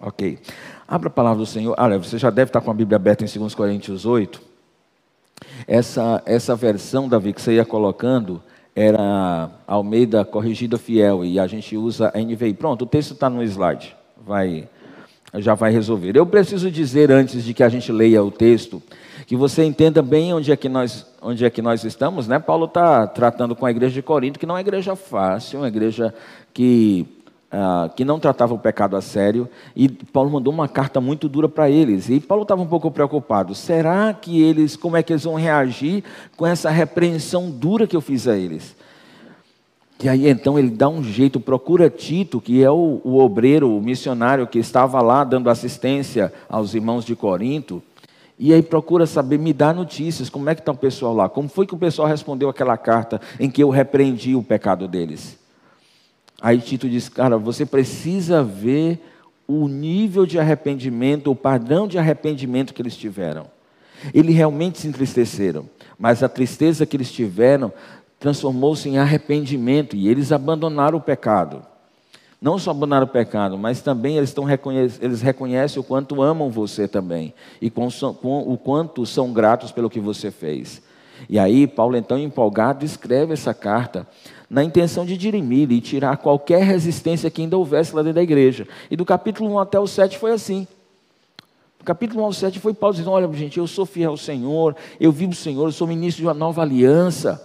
Ok. Abra a palavra do Senhor. Olha, você já deve estar com a Bíblia aberta em 2 Coríntios 8. Essa, essa versão, Davi, que você ia colocando, era Almeida Corrigida Fiel, e a gente usa a NVI. Pronto, o texto está no slide. Vai, já vai resolver. Eu preciso dizer, antes de que a gente leia o texto, que você entenda bem onde é que nós, onde é que nós estamos. Né? Paulo está tratando com a igreja de Corinto, que não é uma igreja fácil, uma igreja que ah, que não tratava o pecado a sério, e Paulo mandou uma carta muito dura para eles. E Paulo estava um pouco preocupado. Será que eles, como é que eles vão reagir com essa repreensão dura que eu fiz a eles? E aí então ele dá um jeito, procura Tito, que é o, o obreiro, o missionário que estava lá dando assistência aos irmãos de Corinto. E aí procura saber, me dá notícias, como é que está o pessoal lá? Como foi que o pessoal respondeu aquela carta em que eu repreendi o pecado deles? Aí Tito diz: Cara, você precisa ver o nível de arrependimento, o padrão de arrependimento que eles tiveram. Eles realmente se entristeceram, mas a tristeza que eles tiveram transformou-se em arrependimento e eles abandonaram o pecado. Não só abandonaram o pecado, mas também eles, estão eles reconhecem o quanto amam você também e com, com, o quanto são gratos pelo que você fez. E aí, Paulo, então, empolgado, escreve essa carta na intenção de dirimir e tirar qualquer resistência que ainda houvesse lá dentro da igreja. E do capítulo 1 até o 7 foi assim. Do capítulo 1 ao 7 foi Paulo dizendo: Olha, gente, eu sou fiel ao Senhor, eu vivo o Senhor, eu sou ministro de uma nova aliança.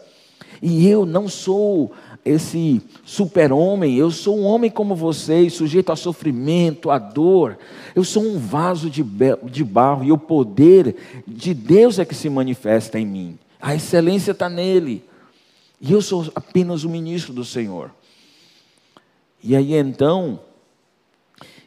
E eu não sou esse super-homem, eu sou um homem como vocês, sujeito a sofrimento, a dor. Eu sou um vaso de, de barro e o poder de Deus é que se manifesta em mim. A excelência está nele. E eu sou apenas o ministro do Senhor. E aí então,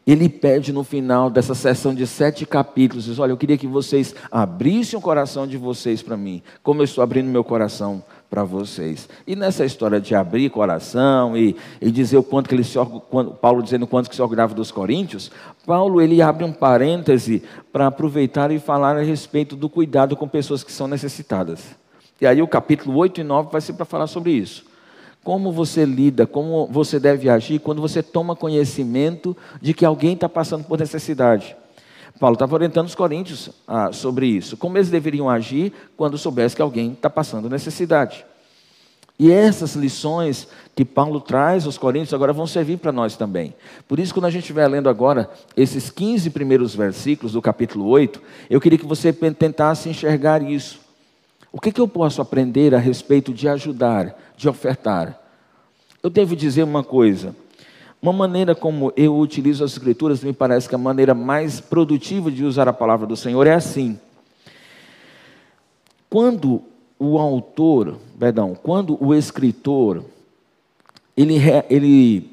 ele pede no final dessa sessão de sete capítulos: diz, Olha, eu queria que vocês abrissem o coração de vocês para mim, como eu estou abrindo meu coração para vocês. E nessa história de abrir coração e, e dizer o quanto que ele se quando, Paulo dizendo o quanto que se orgulhava dos coríntios, Paulo ele abre um parêntese para aproveitar e falar a respeito do cuidado com pessoas que são necessitadas. E aí o capítulo 8 e 9 vai ser para falar sobre isso. Como você lida, como você deve agir quando você toma conhecimento de que alguém está passando por necessidade. Paulo estava orientando os coríntios ah, sobre isso. Como eles deveriam agir quando soubesse que alguém está passando necessidade. E essas lições que Paulo traz aos Coríntios agora vão servir para nós também. Por isso, quando a gente estiver lendo agora esses 15 primeiros versículos do capítulo 8, eu queria que você tentasse enxergar isso. O que, que eu posso aprender a respeito de ajudar, de ofertar? Eu devo dizer uma coisa. Uma maneira como eu utilizo as escrituras, me parece que a maneira mais produtiva de usar a palavra do Senhor é assim. Quando o autor, perdão, quando o escritor, ele, ele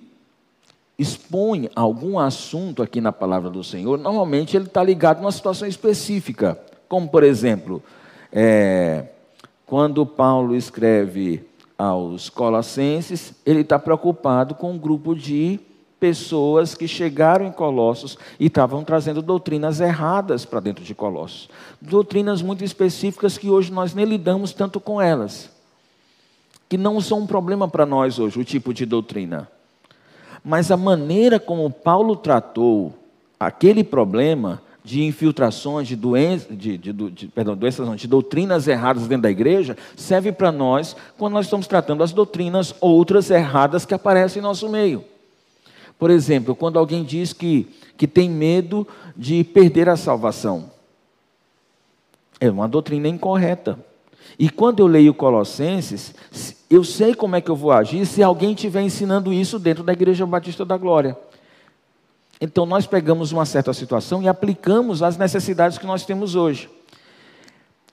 expõe algum assunto aqui na palavra do Senhor, normalmente ele está ligado a uma situação específica, como por exemplo, é, quando Paulo escreve aos Colossenses, ele está preocupado com um grupo de pessoas que chegaram em Colossos e estavam trazendo doutrinas erradas para dentro de Colossos. Doutrinas muito específicas que hoje nós nem lidamos tanto com elas. Que não são um problema para nós hoje, o tipo de doutrina. Mas a maneira como Paulo tratou aquele problema de infiltrações, de, de, de, de, perdão, doenças não, de doutrinas erradas dentro da igreja, serve para nós quando nós estamos tratando as doutrinas outras erradas que aparecem em nosso meio. Por exemplo, quando alguém diz que, que tem medo de perder a salvação. É uma doutrina incorreta. E quando eu leio Colossenses, eu sei como é que eu vou agir se alguém estiver ensinando isso dentro da Igreja Batista da Glória. Então nós pegamos uma certa situação e aplicamos às necessidades que nós temos hoje.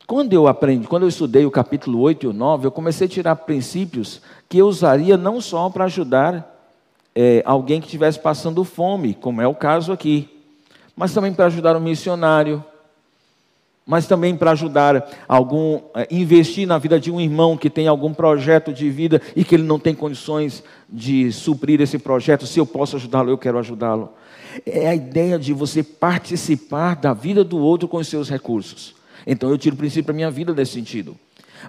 Quando eu aprendi, quando eu estudei o capítulo 8 e o 9, eu comecei a tirar princípios que eu usaria não só para ajudar é, alguém que estivesse passando fome, como é o caso aqui, mas também para ajudar um missionário, mas também para ajudar algum, é, investir na vida de um irmão que tem algum projeto de vida e que ele não tem condições de suprir esse projeto. Se eu posso ajudá-lo, eu quero ajudá-lo. É a ideia de você participar da vida do outro com os seus recursos. Então eu tiro o princípio da minha vida nesse sentido.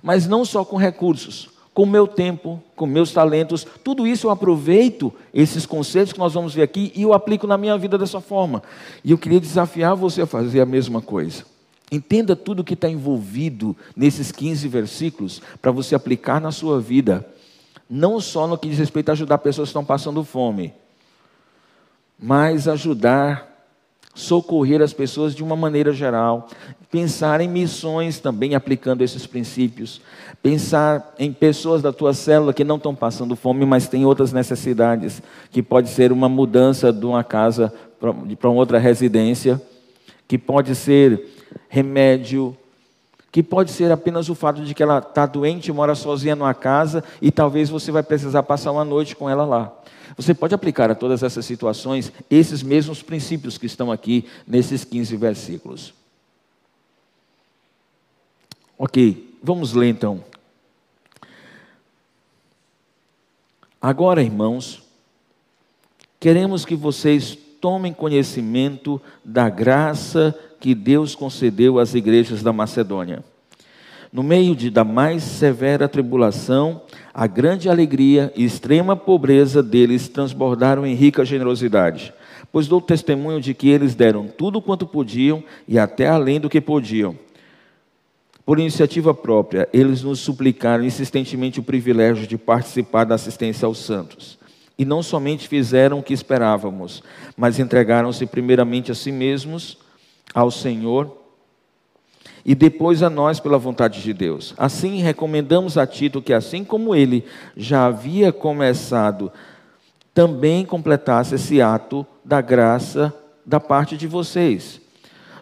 Mas não só com recursos, com meu tempo, com meus talentos, tudo isso eu aproveito, esses conceitos que nós vamos ver aqui, e eu aplico na minha vida dessa forma. E eu queria desafiar você a fazer a mesma coisa. Entenda tudo que está envolvido nesses 15 versículos para você aplicar na sua vida, não só no que diz respeito a ajudar pessoas que estão passando fome, mas ajudar, socorrer as pessoas de uma maneira geral, pensar em missões também aplicando esses princípios, pensar em pessoas da tua célula que não estão passando fome, mas têm outras necessidades, que pode ser uma mudança de uma casa para outra residência, que pode ser remédio, que pode ser apenas o fato de que ela está doente, mora sozinha numa casa e talvez você vai precisar passar uma noite com ela lá. Você pode aplicar a todas essas situações esses mesmos princípios que estão aqui nesses 15 versículos. Ok, vamos ler então. Agora, irmãos, queremos que vocês tomem conhecimento da graça que Deus concedeu às igrejas da Macedônia. No meio de, da mais severa tribulação, a grande alegria e extrema pobreza deles transbordaram em rica generosidade, pois dou testemunho de que eles deram tudo quanto podiam e até além do que podiam. Por iniciativa própria, eles nos suplicaram insistentemente o privilégio de participar da assistência aos santos. E não somente fizeram o que esperávamos, mas entregaram-se primeiramente a si mesmos ao Senhor e depois a nós pela vontade de Deus. Assim, recomendamos a Tito que, assim como ele já havia começado, também completasse esse ato da graça da parte de vocês.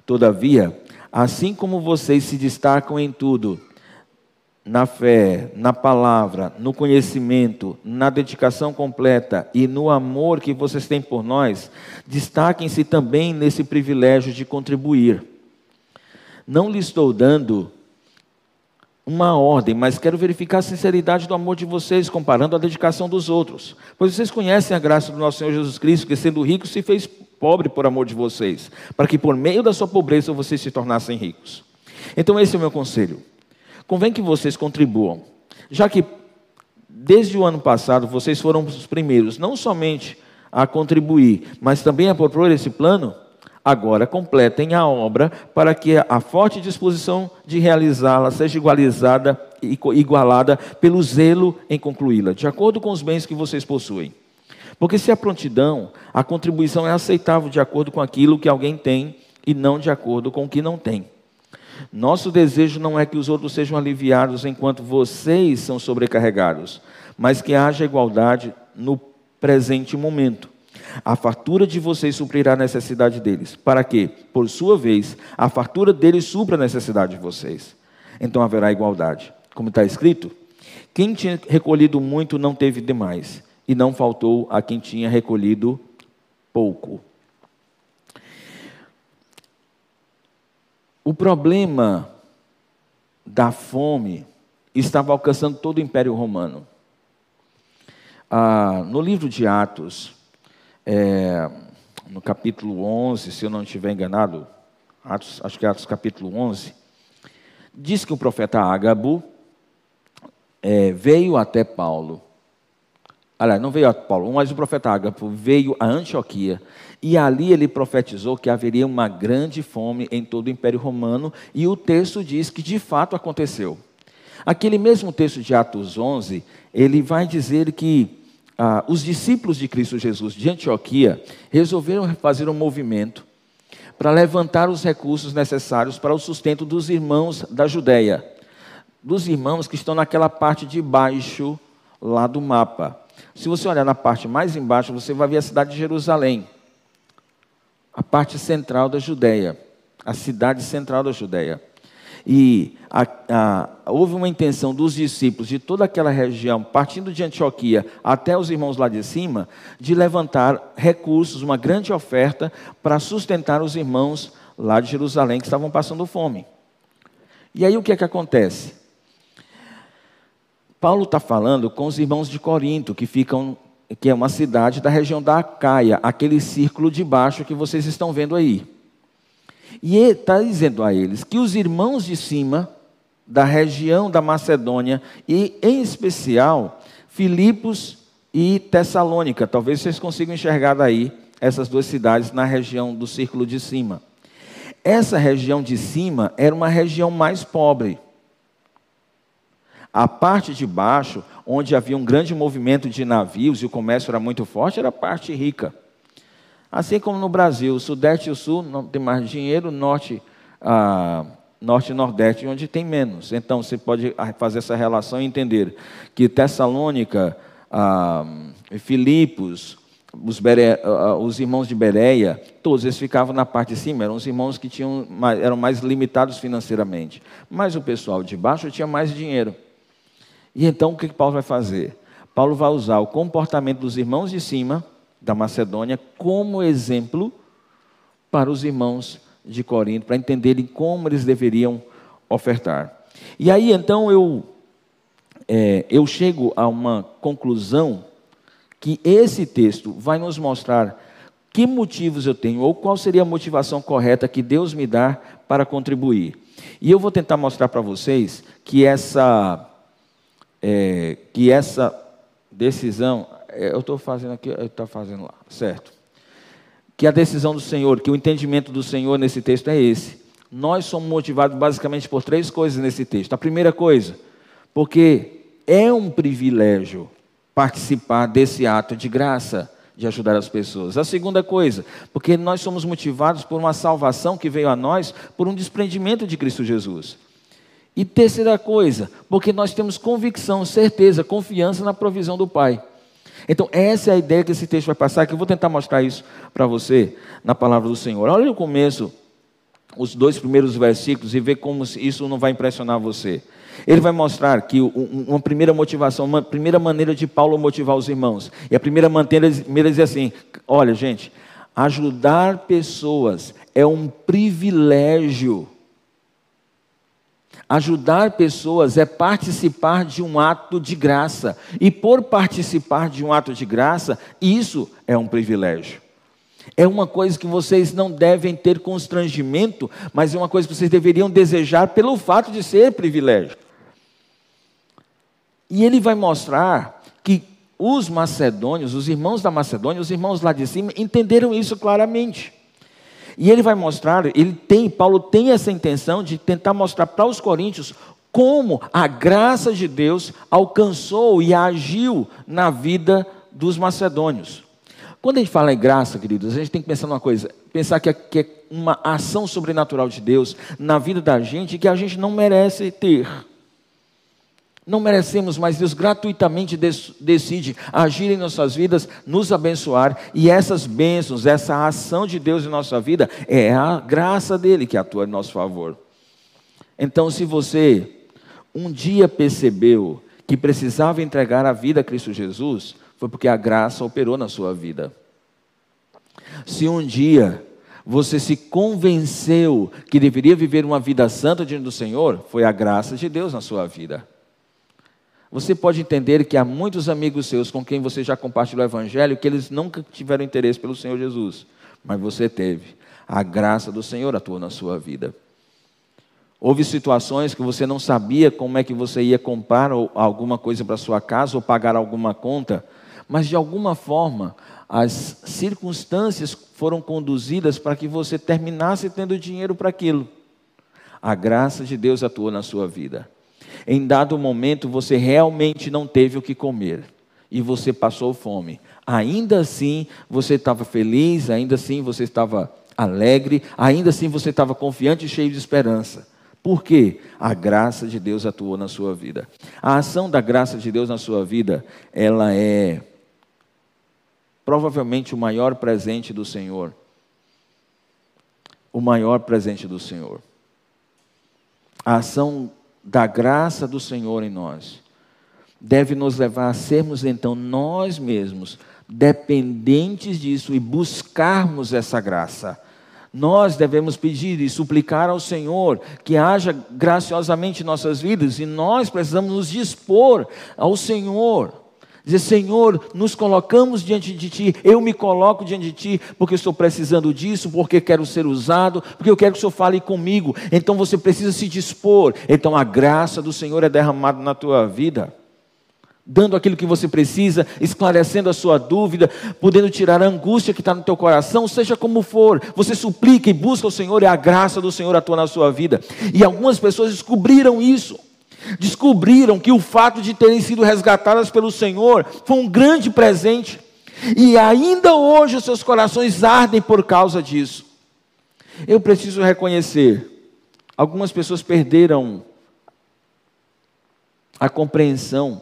Todavia, assim como vocês se destacam em tudo, na fé, na palavra, no conhecimento, na dedicação completa e no amor que vocês têm por nós, destaquem-se também nesse privilégio de contribuir. Não lhe estou dando uma ordem, mas quero verificar a sinceridade do amor de vocês, comparando a dedicação dos outros. Pois vocês conhecem a graça do nosso Senhor Jesus Cristo, que sendo rico se fez pobre por amor de vocês, para que por meio da sua pobreza vocês se tornassem ricos. Então, esse é o meu conselho convém que vocês contribuam, já que desde o ano passado vocês foram os primeiros, não somente a contribuir, mas também a propor esse plano. Agora completem a obra para que a forte disposição de realizá-la seja igualizada igualada pelo zelo em concluí-la, de acordo com os bens que vocês possuem. Porque se a prontidão, a contribuição é aceitável de acordo com aquilo que alguém tem e não de acordo com o que não tem. Nosso desejo não é que os outros sejam aliviados enquanto vocês são sobrecarregados, mas que haja igualdade no presente momento. A fartura de vocês suprirá a necessidade deles, para que, por sua vez, a fartura deles supra a necessidade de vocês. Então haverá igualdade. Como está escrito, quem tinha recolhido muito não teve demais, e não faltou a quem tinha recolhido pouco. O problema da fome estava alcançando todo o Império Romano. Ah, no livro de Atos, é, no capítulo 11, se eu não estiver enganado, Atos, acho que é Atos capítulo 11, diz que o profeta Ágabo é, veio até Paulo. Aliás, não veio a Paulo, mas o profeta Ágabo veio a Antioquia e ali ele profetizou que haveria uma grande fome em todo o Império Romano, e o texto diz que de fato aconteceu. Aquele mesmo texto de Atos 11, ele vai dizer que ah, os discípulos de Cristo Jesus de Antioquia resolveram fazer um movimento para levantar os recursos necessários para o sustento dos irmãos da Judéia, dos irmãos que estão naquela parte de baixo lá do mapa. Se você olhar na parte mais embaixo, você vai ver a cidade de Jerusalém a parte central da Judéia, a cidade central da Judéia. E a, a, houve uma intenção dos discípulos de toda aquela região, partindo de Antioquia até os irmãos lá de cima, de levantar recursos, uma grande oferta para sustentar os irmãos lá de Jerusalém que estavam passando fome. E aí o que é que acontece? Paulo está falando com os irmãos de Corinto, que ficam que é uma cidade da região da Acaia, aquele círculo de baixo que vocês estão vendo aí. E está dizendo a eles que os irmãos de cima da região da Macedônia e, em especial, Filipos e Tessalônica. Talvez vocês consigam enxergar daí essas duas cidades na região do círculo de cima. Essa região de cima era uma região mais pobre. A parte de baixo, onde havia um grande movimento de navios e o comércio era muito forte, era a parte rica. Assim como no Brasil, o Sudeste e o Sul não tem mais dinheiro, o Norte, ah, Norte e Nordeste, onde tem menos. Então você pode fazer essa relação e entender que Tessalônica, ah, Filipos, os, Bere, ah, os, irmãos de Bereia, todos eles ficavam na parte de cima, eram os irmãos que tinham, eram mais limitados financeiramente. Mas o pessoal de baixo tinha mais dinheiro. E então o que Paulo vai fazer? Paulo vai usar o comportamento dos irmãos de cima, da Macedônia, como exemplo para os irmãos de Corinto, para entenderem como eles deveriam ofertar. E aí então eu, é, eu chego a uma conclusão que esse texto vai nos mostrar que motivos eu tenho, ou qual seria a motivação correta que Deus me dá para contribuir. E eu vou tentar mostrar para vocês que essa é, que essa decisão, é, eu estou fazendo aqui, eu estou fazendo lá, certo? Que a decisão do Senhor, que o entendimento do Senhor nesse texto é esse. Nós somos motivados basicamente por três coisas nesse texto. A primeira coisa, porque é um privilégio participar desse ato de graça de ajudar as pessoas. A segunda coisa, porque nós somos motivados por uma salvação que veio a nós por um desprendimento de Cristo Jesus. E terceira coisa, porque nós temos convicção, certeza, confiança na provisão do Pai. Então, essa é a ideia que esse texto vai passar, que eu vou tentar mostrar isso para você na palavra do Senhor. Olha o começo, os dois primeiros versículos, e ver como isso não vai impressionar você. Ele vai mostrar que uma primeira motivação, uma primeira maneira de Paulo motivar os irmãos. E a primeira maneira é dizer assim: olha, gente, ajudar pessoas é um privilégio. Ajudar pessoas é participar de um ato de graça. E por participar de um ato de graça, isso é um privilégio. É uma coisa que vocês não devem ter constrangimento, mas é uma coisa que vocês deveriam desejar pelo fato de ser privilégio. E ele vai mostrar que os macedônios, os irmãos da Macedônia, os irmãos lá de cima, entenderam isso claramente. E ele vai mostrar, ele tem, Paulo tem essa intenção de tentar mostrar para os coríntios como a graça de Deus alcançou e agiu na vida dos macedônios. Quando a gente fala em graça, queridos, a gente tem que pensar numa coisa, pensar que é, é uma ação sobrenatural de Deus na vida da gente que a gente não merece ter não merecemos, mas Deus gratuitamente decide agir em nossas vidas, nos abençoar, e essas bênçãos, essa ação de Deus em nossa vida, é a graça dele que atua em nosso favor. Então, se você um dia percebeu que precisava entregar a vida a Cristo Jesus, foi porque a graça operou na sua vida. Se um dia você se convenceu que deveria viver uma vida santa diante do Senhor, foi a graça de Deus na sua vida. Você pode entender que há muitos amigos seus com quem você já compartilhou o Evangelho que eles nunca tiveram interesse pelo Senhor Jesus, mas você teve. A graça do Senhor atuou na sua vida. Houve situações que você não sabia como é que você ia comprar alguma coisa para sua casa ou pagar alguma conta, mas de alguma forma as circunstâncias foram conduzidas para que você terminasse tendo dinheiro para aquilo. A graça de Deus atuou na sua vida em dado momento você realmente não teve o que comer e você passou fome. Ainda assim você estava feliz, ainda assim você estava alegre, ainda assim você estava confiante e cheio de esperança. Por quê? A graça de Deus atuou na sua vida. A ação da graça de Deus na sua vida, ela é provavelmente o maior presente do Senhor. O maior presente do Senhor. A ação da graça do Senhor em nós, deve nos levar a sermos então nós mesmos dependentes disso e buscarmos essa graça. Nós devemos pedir e suplicar ao Senhor que haja graciosamente em nossas vidas e nós precisamos nos dispor ao Senhor Dizer, Senhor, nos colocamos diante de Ti, eu me coloco diante de Ti, porque estou precisando disso, porque quero ser usado, porque eu quero que o Senhor fale comigo. Então você precisa se dispor. Então a graça do Senhor é derramada na tua vida, dando aquilo que você precisa, esclarecendo a sua dúvida, podendo tirar a angústia que está no teu coração, seja como for. Você suplica e busca o Senhor e a graça do Senhor atua na sua vida. E algumas pessoas descobriram isso descobriram que o fato de terem sido resgatadas pelo Senhor foi um grande presente. E ainda hoje os seus corações ardem por causa disso. Eu preciso reconhecer, algumas pessoas perderam a compreensão,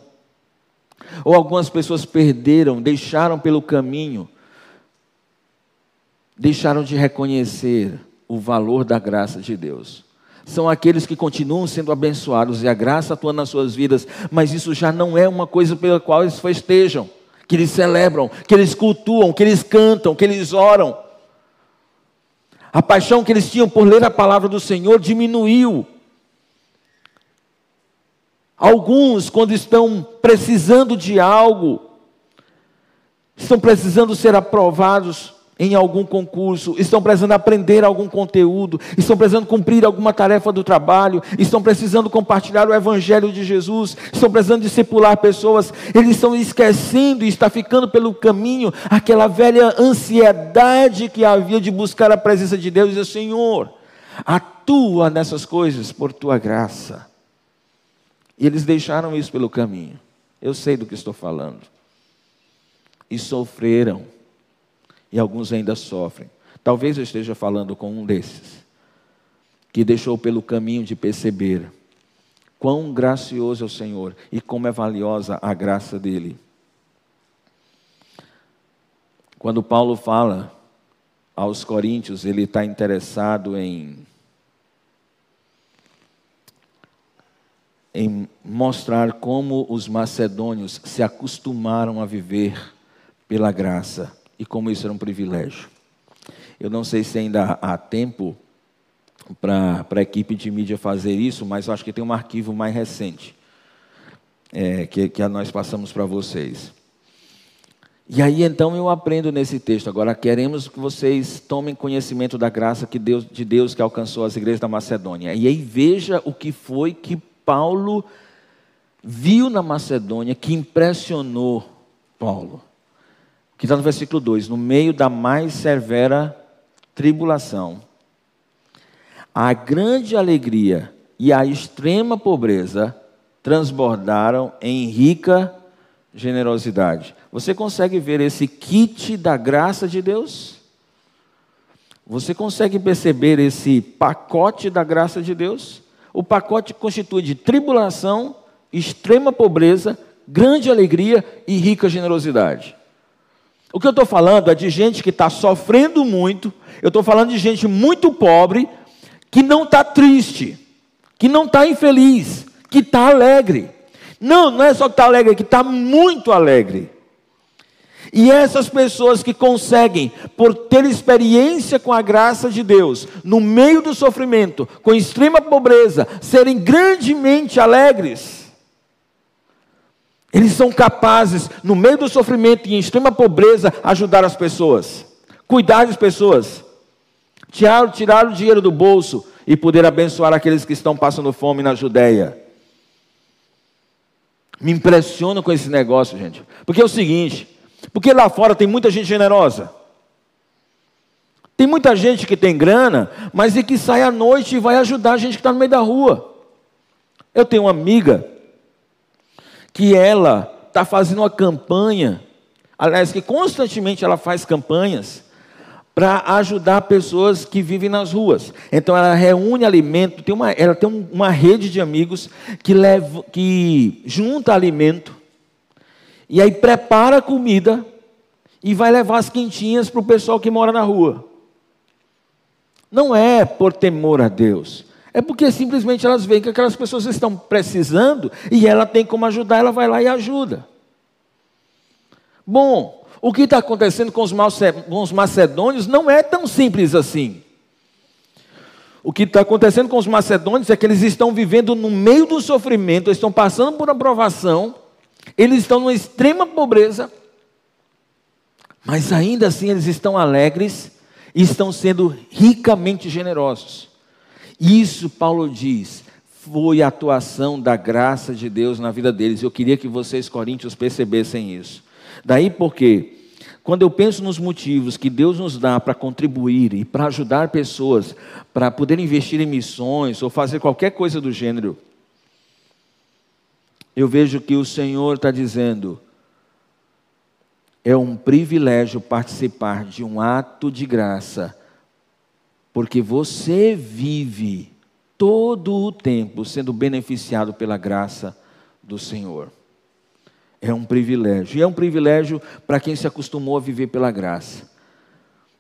ou algumas pessoas perderam, deixaram pelo caminho, deixaram de reconhecer o valor da graça de Deus são aqueles que continuam sendo abençoados e a graça atua nas suas vidas, mas isso já não é uma coisa pela qual eles festejam, que eles celebram, que eles cultuam, que eles cantam, que eles oram. A paixão que eles tinham por ler a palavra do Senhor diminuiu. Alguns, quando estão precisando de algo, estão precisando ser aprovados, em algum concurso, estão precisando aprender algum conteúdo, estão precisando cumprir alguma tarefa do trabalho, estão precisando compartilhar o Evangelho de Jesus, estão precisando discipular pessoas, eles estão esquecendo e está ficando pelo caminho aquela velha ansiedade que havia de buscar a presença de Deus e dizer: Senhor, atua nessas coisas por tua graça. E eles deixaram isso pelo caminho. Eu sei do que estou falando. E sofreram e alguns ainda sofrem. Talvez eu esteja falando com um desses, que deixou pelo caminho de perceber quão gracioso é o Senhor e como é valiosa a graça dele. Quando Paulo fala aos Coríntios, ele está interessado em, em mostrar como os macedônios se acostumaram a viver pela graça e como isso era um privilégio. Eu não sei se ainda há tempo para a equipe de mídia fazer isso, mas acho que tem um arquivo mais recente é, que, que nós passamos para vocês. E aí então eu aprendo nesse texto. Agora queremos que vocês tomem conhecimento da graça que Deus, de Deus que alcançou as igrejas da Macedônia. E aí veja o que foi que Paulo viu na Macedônia que impressionou Paulo que está no versículo 2: no meio da mais severa tribulação, a grande alegria e a extrema pobreza transbordaram em rica generosidade. Você consegue ver esse kit da graça de Deus? Você consegue perceber esse pacote da graça de Deus? O pacote constitui de tribulação, extrema pobreza, grande alegria e rica generosidade. O que eu estou falando é de gente que está sofrendo muito, eu estou falando de gente muito pobre, que não está triste, que não está infeliz, que está alegre. Não, não é só que está alegre, é que está muito alegre. E essas pessoas que conseguem, por ter experiência com a graça de Deus, no meio do sofrimento, com extrema pobreza, serem grandemente alegres, eles são capazes, no meio do sofrimento e em extrema pobreza, ajudar as pessoas, cuidar das pessoas, tirar, tirar o dinheiro do bolso e poder abençoar aqueles que estão passando fome na Judéia. Me impressiona com esse negócio, gente. Porque é o seguinte: porque lá fora tem muita gente generosa. Tem muita gente que tem grana, mas e que sai à noite e vai ajudar a gente que está no meio da rua. Eu tenho uma amiga que ela está fazendo uma campanha, aliás, que constantemente ela faz campanhas para ajudar pessoas que vivem nas ruas. Então ela reúne alimento, tem uma, ela tem uma rede de amigos que, leva, que junta alimento e aí prepara comida e vai levar as quentinhas para o pessoal que mora na rua. Não é por temor a Deus, é porque simplesmente elas veem que aquelas pessoas estão precisando e ela tem como ajudar, ela vai lá e ajuda. Bom, o que está acontecendo com os macedônios não é tão simples assim. O que está acontecendo com os macedônios é que eles estão vivendo no meio do sofrimento, estão passando por aprovação, Eles estão numa extrema pobreza, mas ainda assim eles estão alegres e estão sendo ricamente generosos. Isso, Paulo diz, foi a atuação da graça de Deus na vida deles. Eu queria que vocês, coríntios, percebessem isso. Daí porque, quando eu penso nos motivos que Deus nos dá para contribuir e para ajudar pessoas, para poder investir em missões ou fazer qualquer coisa do gênero, eu vejo que o Senhor está dizendo: é um privilégio participar de um ato de graça, porque você vive todo o tempo sendo beneficiado pela graça do Senhor. É um privilégio. E é um privilégio para quem se acostumou a viver pela graça.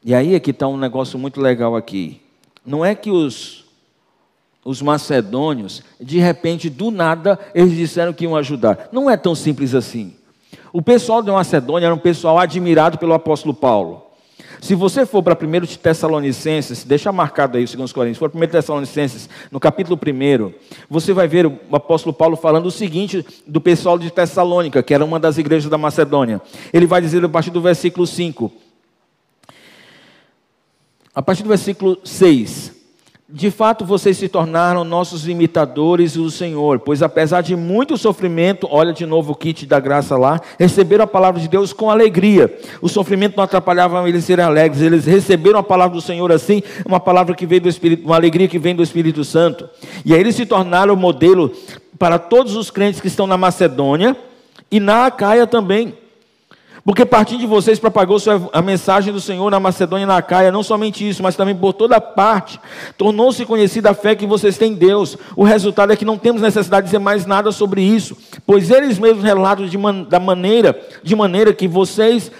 E aí é que está um negócio muito legal aqui. Não é que os os macedônios, de repente, do nada, eles disseram que iam ajudar. Não é tão simples assim. O pessoal de Macedônia era um pessoal admirado pelo apóstolo Paulo. Se você for para 1 Tessalonicenses, deixa marcado aí os segundos Coríntios, for 1 Tessalonicenses, no capítulo 1, você vai ver o apóstolo Paulo falando o seguinte do pessoal de Tessalônica, que era uma das igrejas da Macedônia. Ele vai dizer a partir do versículo 5. A partir do versículo 6, de fato, vocês se tornaram nossos imitadores do Senhor, pois apesar de muito sofrimento, olha de novo o kit da graça lá, receberam a palavra de Deus com alegria. O sofrimento não atrapalhava eles serem alegres, eles receberam a palavra do Senhor assim, uma palavra que vem do Espírito, uma alegria que vem do Espírito Santo. E aí eles se tornaram modelo para todos os crentes que estão na Macedônia e na Acaia também. Porque partindo de vocês propagou a mensagem do Senhor na Macedônia e na Caia, não somente isso, mas também por toda parte. Tornou-se conhecida a fé que vocês têm em Deus. O resultado é que não temos necessidade de dizer mais nada sobre isso, pois eles mesmos relatam de man da maneira, de maneira que vocês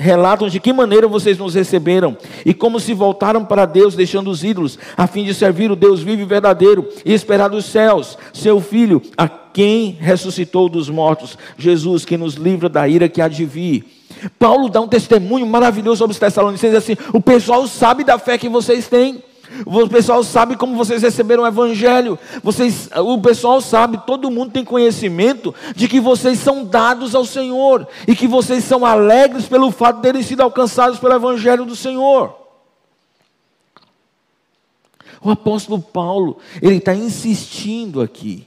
relatam de que maneira vocês nos receberam e como se voltaram para Deus, deixando os ídolos, a fim de servir o Deus vivo e verdadeiro e esperar dos céus, seu Filho, a quem ressuscitou dos mortos, Jesus, que nos livra da ira que há de vir. Paulo dá um testemunho maravilhoso sobre os Tessalonicenses, assim: o pessoal sabe da fé que vocês têm. O pessoal sabe como vocês receberam o evangelho. Vocês, o pessoal sabe, todo mundo tem conhecimento de que vocês são dados ao Senhor e que vocês são alegres pelo fato de terem sido alcançados pelo evangelho do Senhor. O apóstolo Paulo, ele está insistindo aqui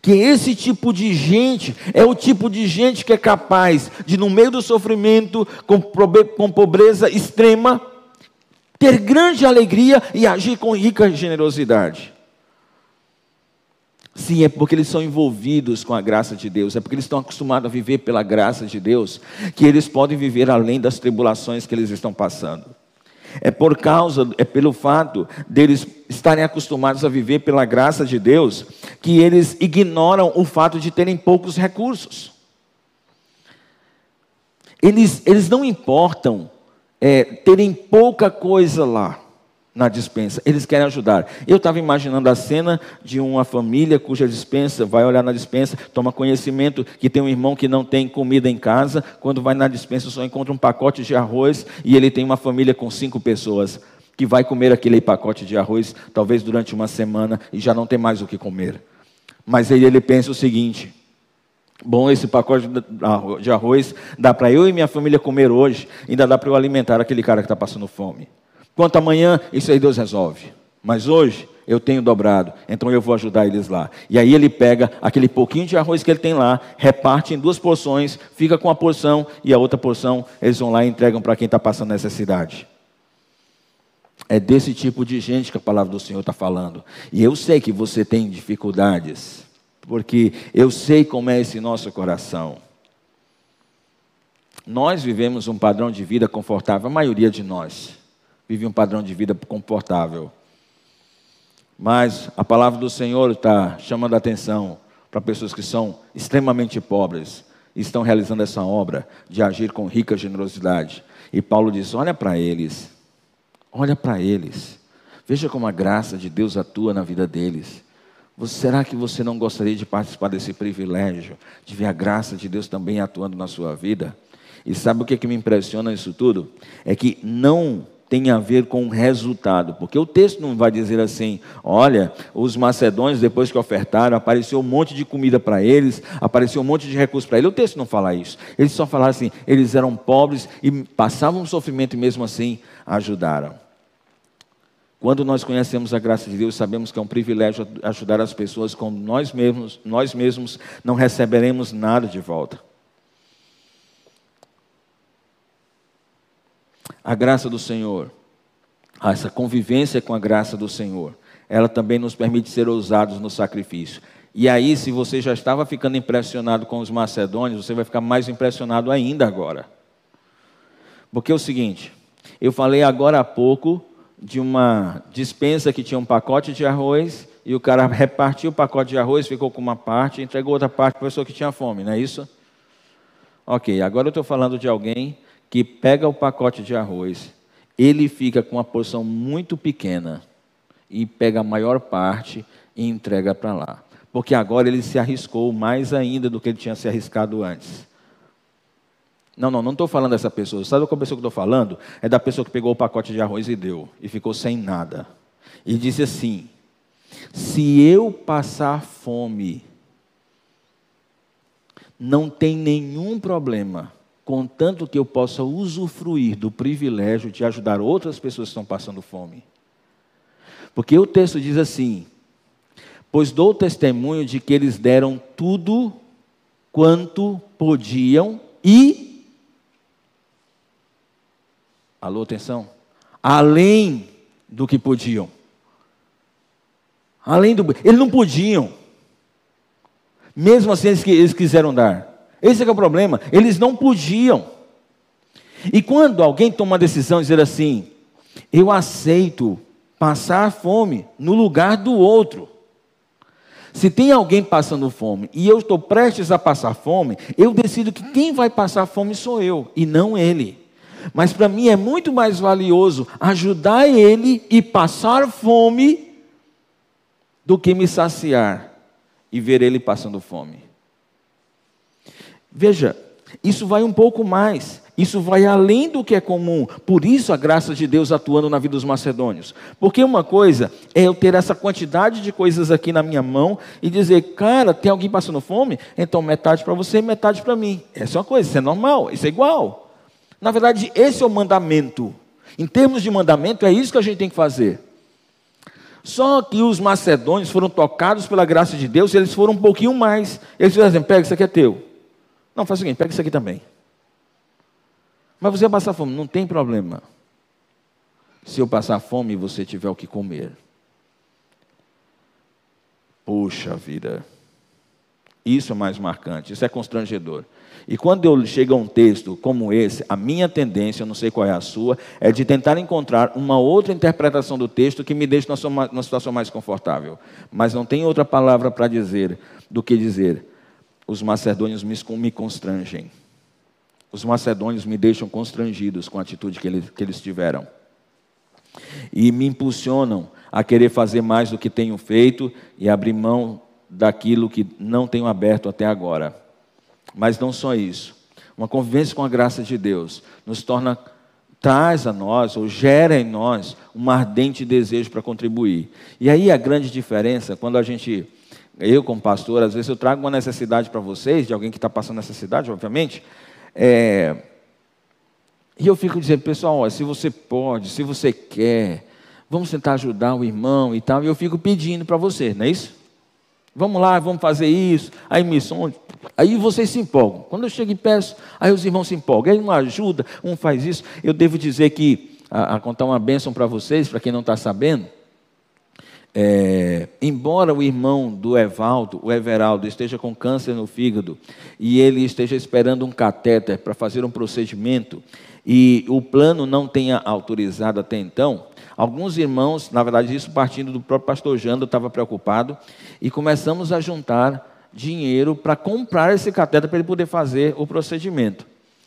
que esse tipo de gente é o tipo de gente que é capaz de, no meio do sofrimento, com, pobreza extrema, ter grande alegria e agir com rica generosidade. Sim, é porque eles são envolvidos com a graça de Deus, é porque eles estão acostumados a viver pela graça de Deus, que eles podem viver além das tribulações que eles estão passando. É por causa, é pelo fato deles estarem acostumados a viver pela graça de Deus, que eles ignoram o fato de terem poucos recursos. Eles, eles não importam é, terem pouca coisa lá na dispensa, eles querem ajudar. Eu estava imaginando a cena de uma família cuja dispensa vai olhar na dispensa, toma conhecimento que tem um irmão que não tem comida em casa, quando vai na dispensa só encontra um pacote de arroz e ele tem uma família com cinco pessoas que vai comer aquele pacote de arroz talvez durante uma semana e já não tem mais o que comer. Mas aí ele pensa o seguinte: Bom, esse pacote de arroz dá para eu e minha família comer hoje, ainda dá para eu alimentar aquele cara que está passando fome. Quanto amanhã, isso aí Deus resolve. Mas hoje eu tenho dobrado, então eu vou ajudar eles lá. E aí ele pega aquele pouquinho de arroz que ele tem lá, reparte em duas porções, fica com a porção e a outra porção eles vão lá e entregam para quem está passando necessidade. É desse tipo de gente que a palavra do Senhor está falando. E eu sei que você tem dificuldades porque eu sei como é esse nosso coração. Nós vivemos um padrão de vida confortável, a maioria de nós vive um padrão de vida confortável. Mas a palavra do Senhor está chamando a atenção para pessoas que são extremamente pobres e estão realizando essa obra de agir com rica generosidade. E Paulo diz: olha para eles, olha para eles, veja como a graça de Deus atua na vida deles. Será que você não gostaria de participar desse privilégio, de ver a graça de Deus também atuando na sua vida? E sabe o que, que me impressiona isso tudo? É que não tem a ver com o resultado, porque o texto não vai dizer assim: olha, os macedônios, depois que ofertaram, apareceu um monte de comida para eles, apareceu um monte de recursos para eles. O texto não fala isso. Eles só falaram assim: eles eram pobres e passavam sofrimento e mesmo assim ajudaram. Quando nós conhecemos a graça de Deus, sabemos que é um privilégio ajudar as pessoas como nós mesmos, nós mesmos não receberemos nada de volta. A graça do Senhor, essa convivência com a graça do Senhor, ela também nos permite ser ousados no sacrifício. E aí, se você já estava ficando impressionado com os macedônios, você vai ficar mais impressionado ainda agora. Porque é o seguinte, eu falei agora há pouco de uma dispensa que tinha um pacote de arroz e o cara repartiu o pacote de arroz, ficou com uma parte entregou outra parte para a pessoa que tinha fome, não é isso? Ok, agora eu estou falando de alguém que pega o pacote de arroz, ele fica com uma porção muito pequena e pega a maior parte e entrega para lá. Porque agora ele se arriscou mais ainda do que ele tinha se arriscado antes. Não, não, não estou falando dessa pessoa. Sabe qual pessoa que estou falando? É da pessoa que pegou o pacote de arroz e deu, e ficou sem nada. E disse assim: Se eu passar fome, não tem nenhum problema, contanto que eu possa usufruir do privilégio de ajudar outras pessoas que estão passando fome. Porque o texto diz assim: Pois dou testemunho de que eles deram tudo quanto podiam e Alô, atenção. Além do que podiam. Além do. Eles não podiam. Mesmo assim, eles, eles quiseram dar. Esse é, é o problema. Eles não podiam. E quando alguém toma uma decisão dizer assim, eu aceito passar fome no lugar do outro. Se tem alguém passando fome e eu estou prestes a passar fome, eu decido que quem vai passar fome sou eu e não ele. Mas para mim é muito mais valioso ajudar ele e passar fome do que me saciar e ver ele passando fome. Veja, isso vai um pouco mais. Isso vai além do que é comum. Por isso a graça de Deus atuando na vida dos macedônios. Porque uma coisa é eu ter essa quantidade de coisas aqui na minha mão e dizer, cara, tem alguém passando fome? Então metade para você metade para mim. Essa é uma coisa, isso é normal, isso é igual. Na verdade, esse é o mandamento. Em termos de mandamento, é isso que a gente tem que fazer. Só que os macedônios foram tocados pela graça de Deus e eles foram um pouquinho mais. Eles fizeram assim: pega, isso aqui é teu. Não, faz o seguinte: pega isso aqui também. Mas você vai passar fome, não tem problema. Se eu passar fome e você tiver o que comer. Puxa vida. Isso é mais marcante, isso é constrangedor. E quando eu chego a um texto como esse, a minha tendência, eu não sei qual é a sua, é de tentar encontrar uma outra interpretação do texto que me deixe numa situação mais confortável. Mas não tem outra palavra para dizer do que dizer: os macedônios me constrangem. Os macedônios me deixam constrangidos com a atitude que eles, que eles tiveram. E me impulsionam a querer fazer mais do que tenho feito e abrir mão daquilo que não tenho aberto até agora. Mas não só isso. Uma convivência com a graça de Deus nos torna, traz a nós, ou gera em nós, um ardente desejo para contribuir. E aí a grande diferença, quando a gente, eu como pastor, às vezes eu trago uma necessidade para vocês, de alguém que está passando necessidade, obviamente, é, e eu fico dizendo, pessoal, ó, se você pode, se você quer, vamos tentar ajudar o irmão e tal, e eu fico pedindo para você, não é isso? Vamos lá, vamos fazer isso. Aí missões. Aí vocês se empolgam. Quando eu chego e peço, aí os irmãos se empolgam. Aí um ajuda, um faz isso. Eu devo dizer que, a, a contar uma bênção para vocês, para quem não está sabendo, é, embora o irmão do Evaldo, o Everaldo, esteja com câncer no fígado e ele esteja esperando um catéter para fazer um procedimento e o plano não tenha autorizado até então, Alguns irmãos, na verdade, isso partindo do próprio pastor Jando, estava preocupado, e começamos a juntar dinheiro para comprar esse cateter para ele poder fazer o procedimento.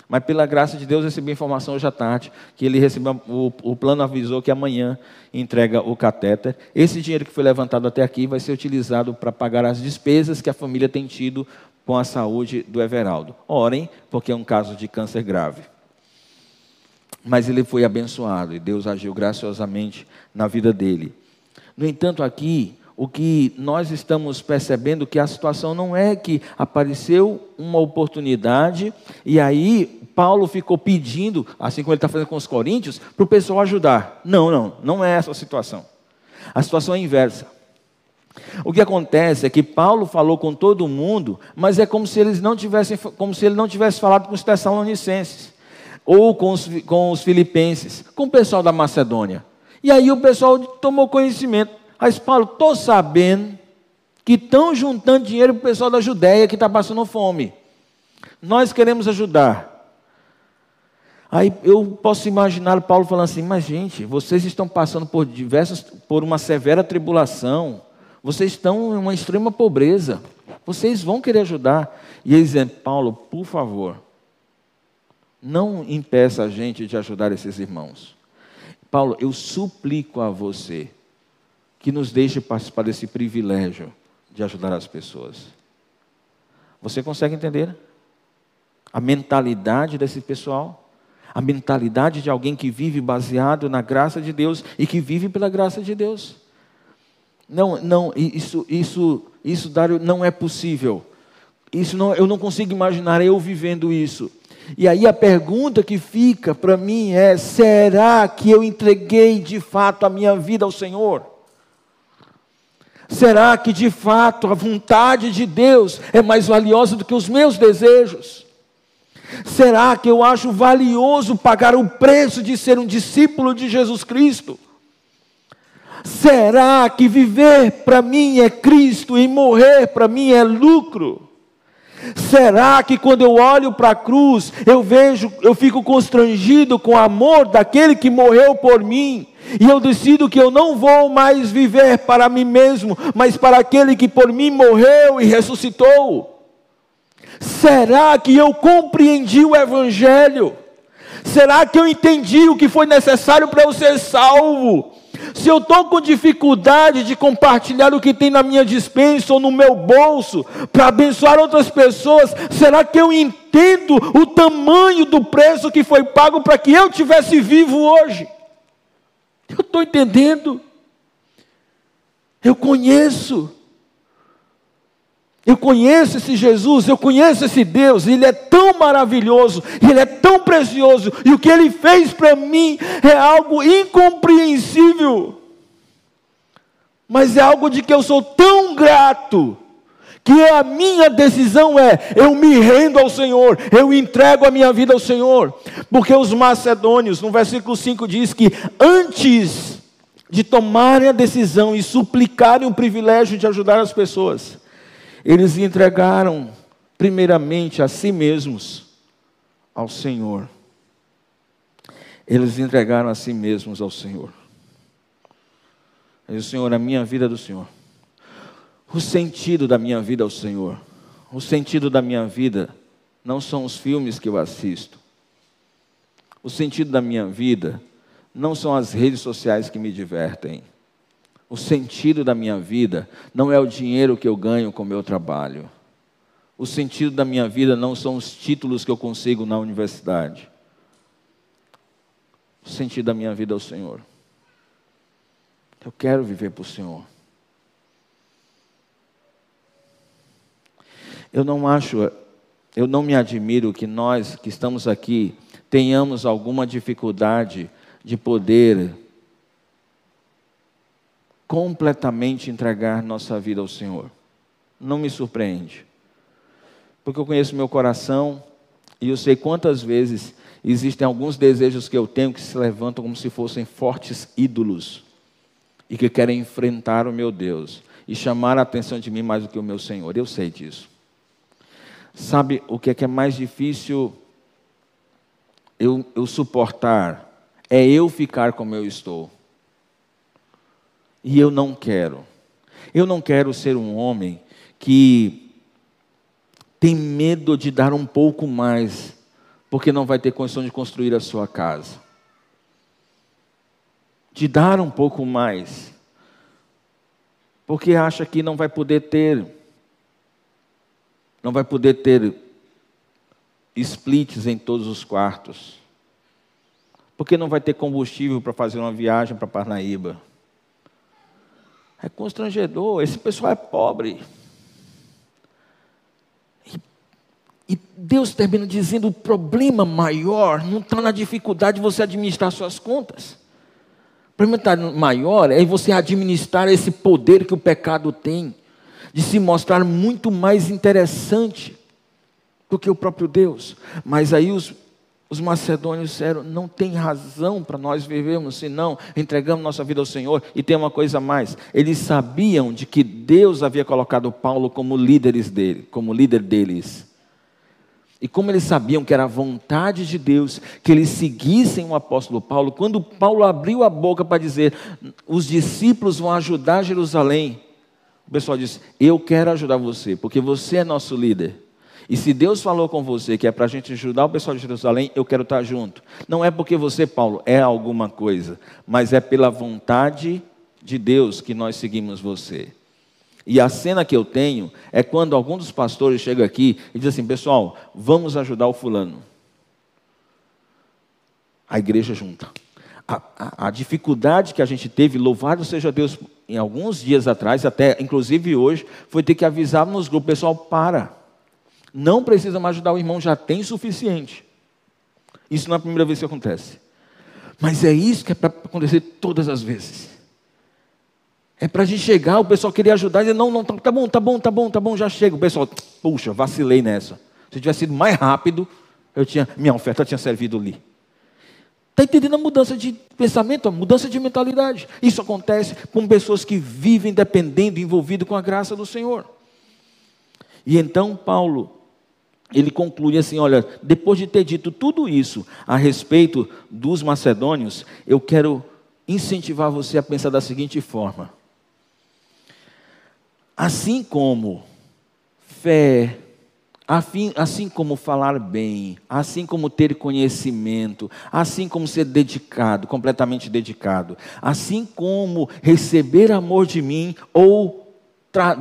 Mas pela graça de Deus recebi informação hoje à tarde que ele recebeu, o, o plano avisou que amanhã entrega o catéter. Esse dinheiro que foi levantado até aqui vai ser utilizado para pagar as despesas que a família tem tido com a saúde do Everaldo. Orem, porque é um caso de câncer grave. Mas ele foi abençoado e Deus agiu graciosamente na vida dele. No entanto, aqui, o que nós estamos percebendo que a situação não é que apareceu uma oportunidade e aí Paulo ficou pedindo, assim como ele está fazendo com os coríntios, para o pessoal ajudar. Não, não, não é essa a situação. A situação é inversa. O que acontece é que Paulo falou com todo mundo, mas é como se eles não tivessem, como se ele não tivesse falado com os Tessalonicenses ou com os, com os filipenses, com o pessoal da Macedônia. E aí o pessoal tomou conhecimento. Mas Paulo, estou sabendo que estão juntando dinheiro para o pessoal da Judéia que está passando fome. Nós queremos ajudar. Aí eu posso imaginar Paulo falando assim: mas gente, vocês estão passando por diversas, por uma severa tribulação, vocês estão em uma extrema pobreza, vocês vão querer ajudar. E eles dizem: Paulo, por favor, não impeça a gente de ajudar esses irmãos. Paulo, eu suplico a você que nos deixe participar desse privilégio de ajudar as pessoas. Você consegue entender a mentalidade desse pessoal? a mentalidade de alguém que vive baseado na graça de Deus e que vive pela graça de Deus. Não, não, isso, isso, isso, Dário, não é possível. Isso não, eu não consigo imaginar eu vivendo isso. E aí a pergunta que fica para mim é: será que eu entreguei de fato a minha vida ao Senhor? Será que de fato a vontade de Deus é mais valiosa do que os meus desejos? Será que eu acho valioso pagar o preço de ser um discípulo de Jesus Cristo? Será que viver para mim é Cristo e morrer para mim é lucro? Será que quando eu olho para a cruz, eu vejo, eu fico constrangido com o amor daquele que morreu por mim? E eu decido que eu não vou mais viver para mim mesmo, mas para aquele que por mim morreu e ressuscitou. Será que eu compreendi o Evangelho? Será que eu entendi o que foi necessário para eu ser salvo? Se eu estou com dificuldade de compartilhar o que tem na minha dispensa ou no meu bolso para abençoar outras pessoas, será que eu entendo o tamanho do preço que foi pago para que eu tivesse vivo hoje? Eu estou entendendo. Eu conheço. Eu conheço esse Jesus, eu conheço esse Deus, ele é tão maravilhoso, ele é tão precioso, e o que ele fez para mim é algo incompreensível, mas é algo de que eu sou tão grato, que a minha decisão é: eu me rendo ao Senhor, eu entrego a minha vida ao Senhor, porque os macedônios, no versículo 5 diz que antes de tomarem a decisão e suplicarem o privilégio de ajudar as pessoas, eles entregaram primeiramente a si mesmos ao Senhor. Eles entregaram a si mesmos ao Senhor. o Senhor, a minha vida é do Senhor. O sentido da minha vida é o Senhor. O sentido da minha vida não são os filmes que eu assisto. O sentido da minha vida não são as redes sociais que me divertem. O sentido da minha vida não é o dinheiro que eu ganho com o meu trabalho. O sentido da minha vida não são os títulos que eu consigo na universidade. O sentido da minha vida é o Senhor. Eu quero viver para o Senhor. Eu não acho, eu não me admiro que nós que estamos aqui tenhamos alguma dificuldade de poder completamente entregar nossa vida ao Senhor. Não me surpreende. Porque eu conheço meu coração e eu sei quantas vezes existem alguns desejos que eu tenho que se levantam como se fossem fortes ídolos e que querem enfrentar o meu Deus e chamar a atenção de mim mais do que o meu Senhor. Eu sei disso. Sabe o que é, que é mais difícil eu, eu suportar? É eu ficar como eu estou. E eu não quero. Eu não quero ser um homem que tem medo de dar um pouco mais, porque não vai ter condição de construir a sua casa. De dar um pouco mais, porque acha que não vai poder ter, não vai poder ter splits em todos os quartos. Porque não vai ter combustível para fazer uma viagem para Parnaíba. É constrangedor, esse pessoal é pobre. E, Deus termina dizendo: o problema maior não está na dificuldade de você administrar suas contas. O problema tá maior é você administrar esse poder que o pecado tem, de se mostrar muito mais interessante do que o próprio Deus. Mas aí os, os macedônios disseram: não tem razão para nós vivermos se não entregamos nossa vida ao Senhor. E tem uma coisa mais: eles sabiam de que Deus havia colocado Paulo como líderes dele, como líder deles. E como eles sabiam que era a vontade de Deus que eles seguissem o apóstolo Paulo, quando Paulo abriu a boca para dizer: os discípulos vão ajudar Jerusalém, o pessoal disse: Eu quero ajudar você, porque você é nosso líder. E se Deus falou com você que é para a gente ajudar o pessoal de Jerusalém, eu quero estar junto. Não é porque você, Paulo, é alguma coisa, mas é pela vontade de Deus que nós seguimos você. E a cena que eu tenho é quando algum dos pastores chega aqui e diz assim: pessoal, vamos ajudar o fulano. A igreja junta. A, a, a, dificuldade que a gente teve, louvado seja Deus, em alguns dias atrás, até inclusive hoje, foi ter que avisar nos grupos: pessoal, para. Não precisa mais ajudar o irmão, já tem suficiente. Isso não é a primeira vez que acontece. Mas é isso que é para acontecer todas as vezes. É para a gente chegar, o pessoal queria ajudar, e dizer, não, não, tá, tá bom, tá bom, tá bom, tá bom, já chega. O pessoal, puxa, vacilei nessa. Se tivesse sido mais rápido, eu tinha, minha oferta tinha servido ali. Está entendendo a mudança de pensamento, a mudança de mentalidade? Isso acontece com pessoas que vivem dependendo, envolvido com a graça do Senhor. E então Paulo ele conclui assim: olha, depois de ter dito tudo isso a respeito dos macedônios, eu quero incentivar você a pensar da seguinte forma: assim como fé, assim como falar bem, assim como ter conhecimento, assim como ser dedicado, completamente dedicado, assim como receber amor de mim ou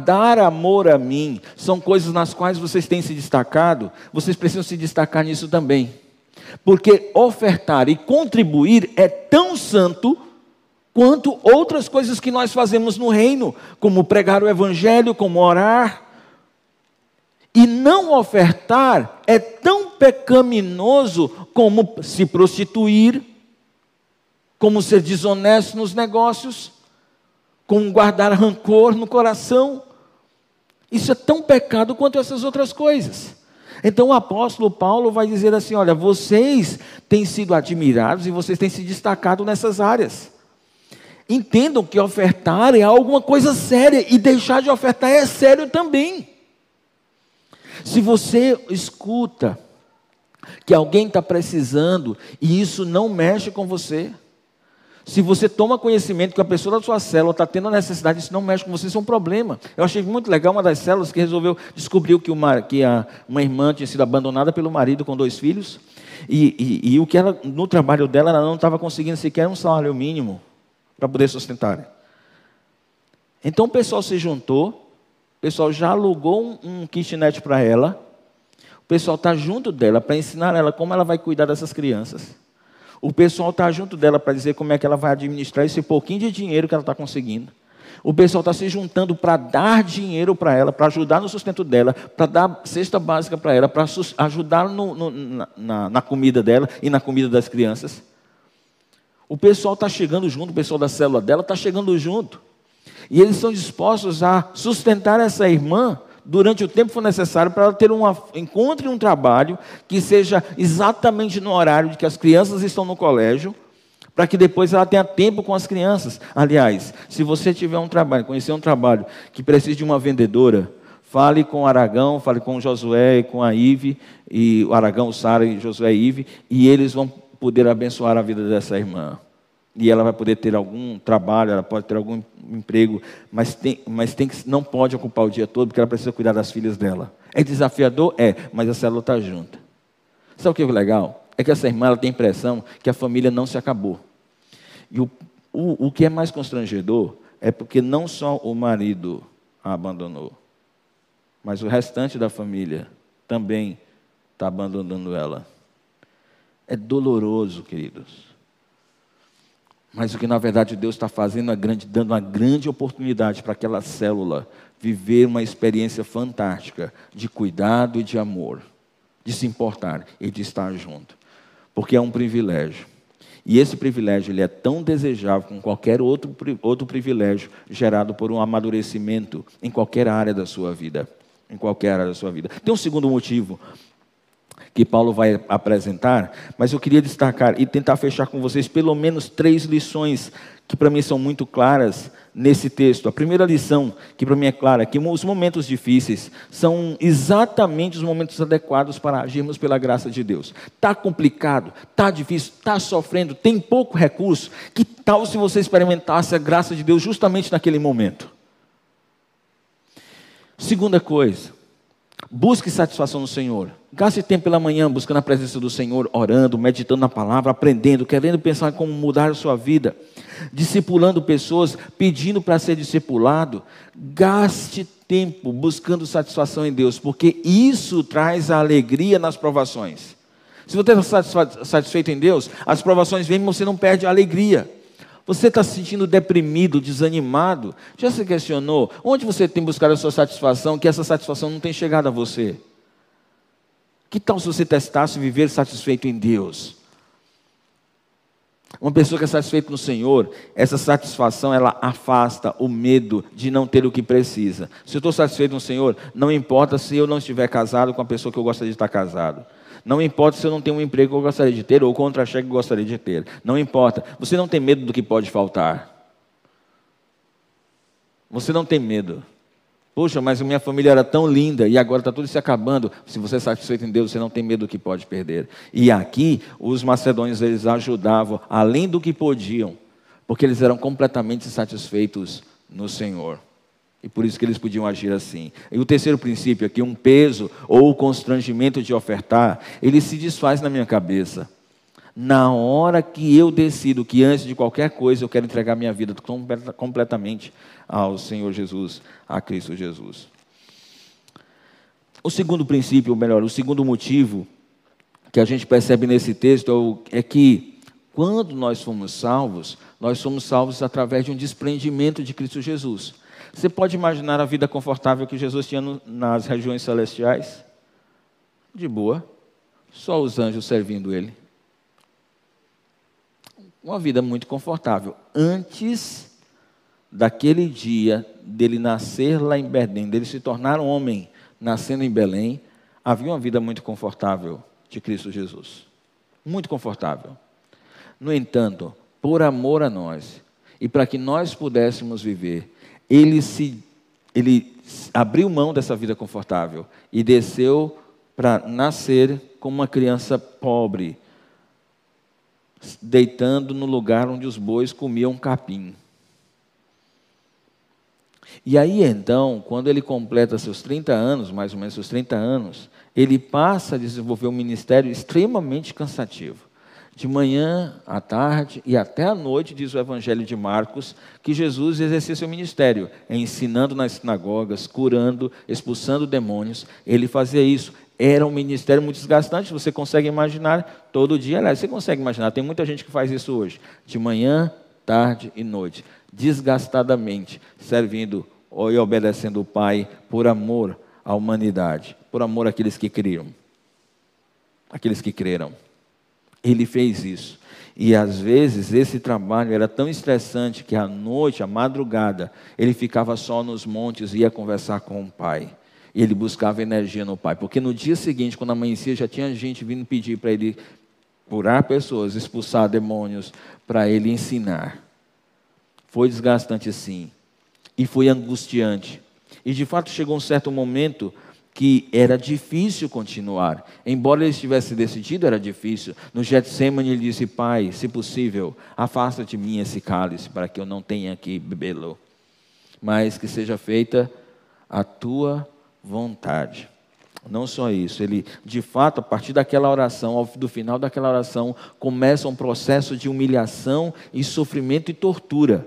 dar amor a mim, são coisas nas quais vocês têm se destacado, vocês precisam se destacar nisso também. Porque ofertar e contribuir é tão santo quanto outras coisas que nós fazemos no reino, como pregar o evangelho, como orar. E não ofertar é tão pecaminoso como se prostituir, como ser desonesto nos negócios com guardar rancor no coração. Isso é tão pecado quanto essas outras coisas. Então o apóstolo Paulo vai dizer assim: olha, vocês têm sido admirados e vocês têm se destacado nessas áreas. Entendam que ofertar é alguma coisa séria e deixar de ofertar é sério também. Se você escuta que alguém está precisando e isso não mexe com você, se você toma conhecimento que a pessoa da sua célula está tendo a necessidade, isso não mexe com você, isso é um problema. Eu achei muito legal uma das células que resolveu, descobriu que, uma, que a, uma irmã tinha sido abandonada pelo marido com dois filhos, e, e, e o que ela, no trabalho dela, ela não estava conseguindo sequer um salário mínimo para poder sustentar. Então o pessoal se juntou, o pessoal já alugou um, um kitnet para ela, o pessoal está junto dela para ensinar ela como ela vai cuidar dessas crianças. O pessoal está junto dela para dizer como é que ela vai administrar esse pouquinho de dinheiro que ela está conseguindo. O pessoal está se juntando para dar dinheiro para ela, para ajudar no sustento dela, para dar cesta básica para ela, para ajudar no, no, na, na comida dela e na comida das crianças. O pessoal está chegando junto, o pessoal da célula dela está chegando junto. E eles estão dispostos a sustentar essa irmã durante o tempo for necessário para ela ter um encontre um trabalho que seja exatamente no horário de que as crianças estão no colégio, para que depois ela tenha tempo com as crianças. Aliás, se você tiver um trabalho, conhecer um trabalho que precisa de uma vendedora, fale com o Aragão, fale com o Josué e com a Ive, e o Aragão, Sara e Josué e Ive, e eles vão poder abençoar a vida dessa irmã e ela vai poder ter algum trabalho, ela pode ter algum emprego, mas, tem, mas tem que, não pode ocupar o dia todo, porque ela precisa cuidar das filhas dela. É desafiador? É, mas a célula está junta. Sabe o que é legal? É que essa irmã ela tem a impressão que a família não se acabou. E o, o, o que é mais constrangedor é porque não só o marido a abandonou, mas o restante da família também está abandonando ela. É doloroso, queridos Mas o que na verdade Deus está fazendo é grande, dando uma grande oportunidade para aquela célula viver uma experiência fantástica de cuidado e de amor, de se importar e de estar junto, porque é um privilégio. E esse privilégio ele é tão desejável como qualquer outro, outro privilégio gerado por um amadurecimento em qualquer área da sua vida. Em qualquer área da sua vida. Tem um segundo motivo que Paulo vai apresentar, mas eu queria destacar e tentar fechar com vocês pelo menos três lições que para mim são muito claras nesse texto. A primeira lição, que para mim é clara, é que os momentos difíceis são exatamente os momentos adequados para agirmos pela graça de Deus. Está complicado, está difícil, está sofrendo, tem pouco recurso. Que tal se você experimentasse a graça de Deus justamente naquele momento? Segunda coisa, busque satisfação no Senhor. Gaste tempo pela manhã buscando a presença do Senhor, orando, meditando na palavra, aprendendo, querendo pensar como mudar a sua vida, discipulando pessoas, pedindo para ser discipulado. Gaste tempo buscando satisfação em Deus, porque isso traz a alegria nas provações. Se você está satisfeito em Deus, as provações vêm e você não perde a alegria. Você está se sentindo deprimido, desanimado? Já se questionou onde você tem buscado a sua satisfação, que essa satisfação não tem chegado a você? Que tal se você testasse viver satisfeito em Deus? Uma pessoa que é satisfeita no Senhor, essa satisfação ela afasta o medo de não ter o que precisa. Se eu estou satisfeito no Senhor, não importa se eu não estiver casado com a pessoa que eu gostaria de estar casado. Não importa se eu não tenho um emprego que eu gostaria de ter ou contra-cheque que eu gostaria de ter. Não importa. Você não tem medo do que pode faltar. Você não tem medo. Poxa, mas minha família era tão linda e agora está tudo se acabando. Se você é satisfeito em Deus, você não tem medo do que pode perder. E aqui, os macedônios, eles ajudavam, além do que podiam, porque eles eram completamente satisfeitos no Senhor. E por isso que eles podiam agir assim. E o terceiro princípio aqui, um peso ou constrangimento de ofertar, ele se desfaz na minha cabeça. Na hora que eu decido que antes de qualquer coisa eu quero entregar minha vida completamente ao Senhor Jesus, a Cristo Jesus. O segundo princípio, ou melhor, o segundo motivo que a gente percebe nesse texto é, é que quando nós fomos salvos, nós somos salvos através de um desprendimento de Cristo Jesus. Você pode imaginar a vida confortável que Jesus tinha nas regiões celestiais? De boa, só os anjos servindo ele. Uma vida muito confortável. Antes daquele dia dele nascer lá em Belém, dele se tornar um homem nascendo em Belém, havia uma vida muito confortável de Cristo Jesus. Muito confortável. No entanto, por amor a nós e para que nós pudéssemos viver, ele se ele abriu mão dessa vida confortável e desceu para nascer como uma criança pobre, deitando no lugar onde os bois comiam capim. E aí então, quando ele completa seus 30 anos, mais ou menos seus 30 anos, ele passa a desenvolver um ministério extremamente cansativo. De manhã, à tarde e até à noite, diz o Evangelho de Marcos, que Jesus exercia seu ministério, ensinando nas sinagogas, curando, expulsando demônios. Ele fazia isso. Era um ministério muito desgastante, você consegue imaginar todo dia. Aliás, você consegue imaginar, tem muita gente que faz isso hoje. De manhã, tarde e noite, desgastadamente, servindo e obedecendo o Pai por amor à humanidade, por amor àqueles que criam, aqueles que creram. Ele fez isso. E às vezes esse trabalho era tão estressante que à noite, à madrugada, ele ficava só nos montes e ia conversar com o Pai. E ele buscava energia no Pai. Porque no dia seguinte, quando amanhecia, já tinha gente vindo pedir para ele curar pessoas, expulsar demônios, para ele ensinar. Foi desgastante sim e foi angustiante. E de fato chegou um certo momento que era difícil continuar. Embora ele estivesse decidido, era difícil. No Getsemane ele disse: Pai, se possível, afasta de mim esse cálice para que eu não tenha que bebê-lo, mas que seja feita a tua vontade. Não só isso, ele, de fato, a partir daquela oração, do final daquela oração, começa um processo de humilhação e sofrimento e tortura.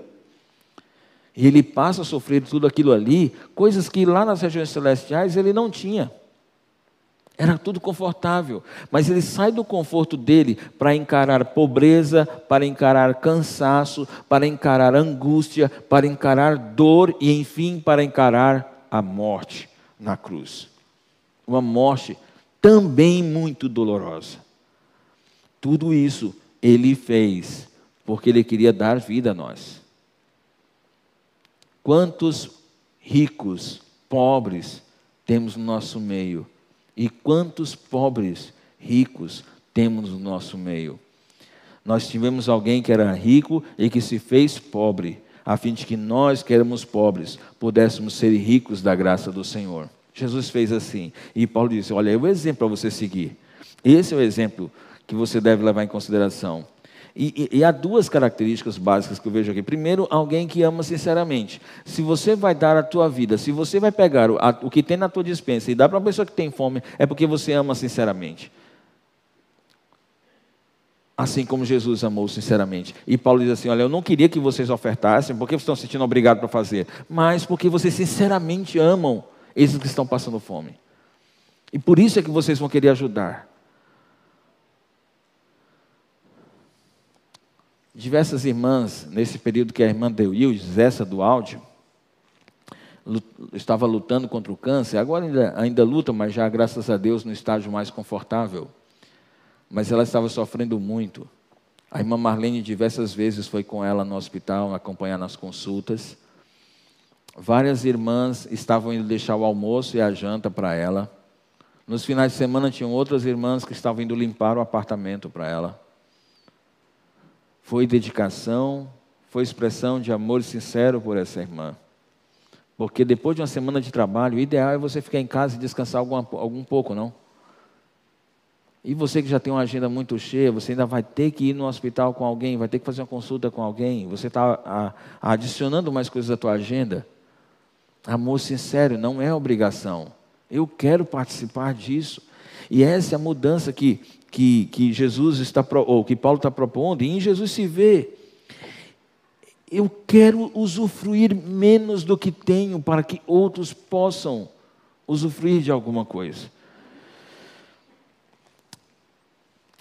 E ele passa a sofrer tudo aquilo ali, coisas que lá nas regiões celestiais ele não tinha. Era tudo confortável, mas ele sai do conforto dele para encarar pobreza, para encarar cansaço, para encarar angústia, para encarar dor e, enfim, para encarar a morte na cruz. Uma morte também muito dolorosa. Tudo isso ele fez porque ele queria dar vida a nós. Quantos ricos, pobres temos no nosso meio? E quantos pobres, ricos temos no nosso meio? Nós tivemos alguém que era rico e que se fez pobre, a fim de que nós, que éramos pobres, pudéssemos ser ricos da graça do Senhor. Jesus fez assim. E Paulo disse: Olha, é o exemplo para você seguir. Esse é o exemplo que você deve levar em consideração. E, e, e, há duas características básicas que eu vejo aqui. Primeiro, alguém que ama sinceramente. Se você vai dar a tua vida, se você vai pegar o, a, o que tem na tua dispensa e dar para uma pessoa que tem fome, é porque você ama sinceramente. Assim como Jesus amou sinceramente. E Paulo diz assim: Olha, eu não queria que vocês ofertassem, porque vocês estão se sentindo obrigados para fazer, mas porque vocês sinceramente amam esses que estão passando fome. E por isso é que vocês vão querer ajudar. Diversas irmãs, nesse período que a irmã Deuildes, essa do áudio, estava lutando contra o câncer, agora ainda, ainda luta, mas já, graças a Deus, no estágio mais confortável. Mas ela estava sofrendo muito. A irmã Marlene diversas vezes foi com ela no hospital, acompanhar nas consultas. Várias irmãs estavam indo deixar o almoço e a janta para ela. Nos finais de semana tinham outras irmãs que estavam indo limpar o apartamento para ela foi dedicação, foi expressão de amor sincero por essa irmã. Porque depois de uma semana de trabalho, o ideal é você ficar em casa e descansar algum, algum pouco, não? E você que já tem uma agenda muito cheia, você ainda vai ter que ir no hospital com alguém, vai ter que fazer uma consulta com alguém, você está adicionando mais coisas à tua agenda. Amor sincero não é obrigação. Eu quero participar disso. E essa é a mudança que que, que Jesus está, ou que Paulo está propondo, e em Jesus se vê. Eu quero usufruir menos do que tenho para que outros possam usufruir de alguma coisa.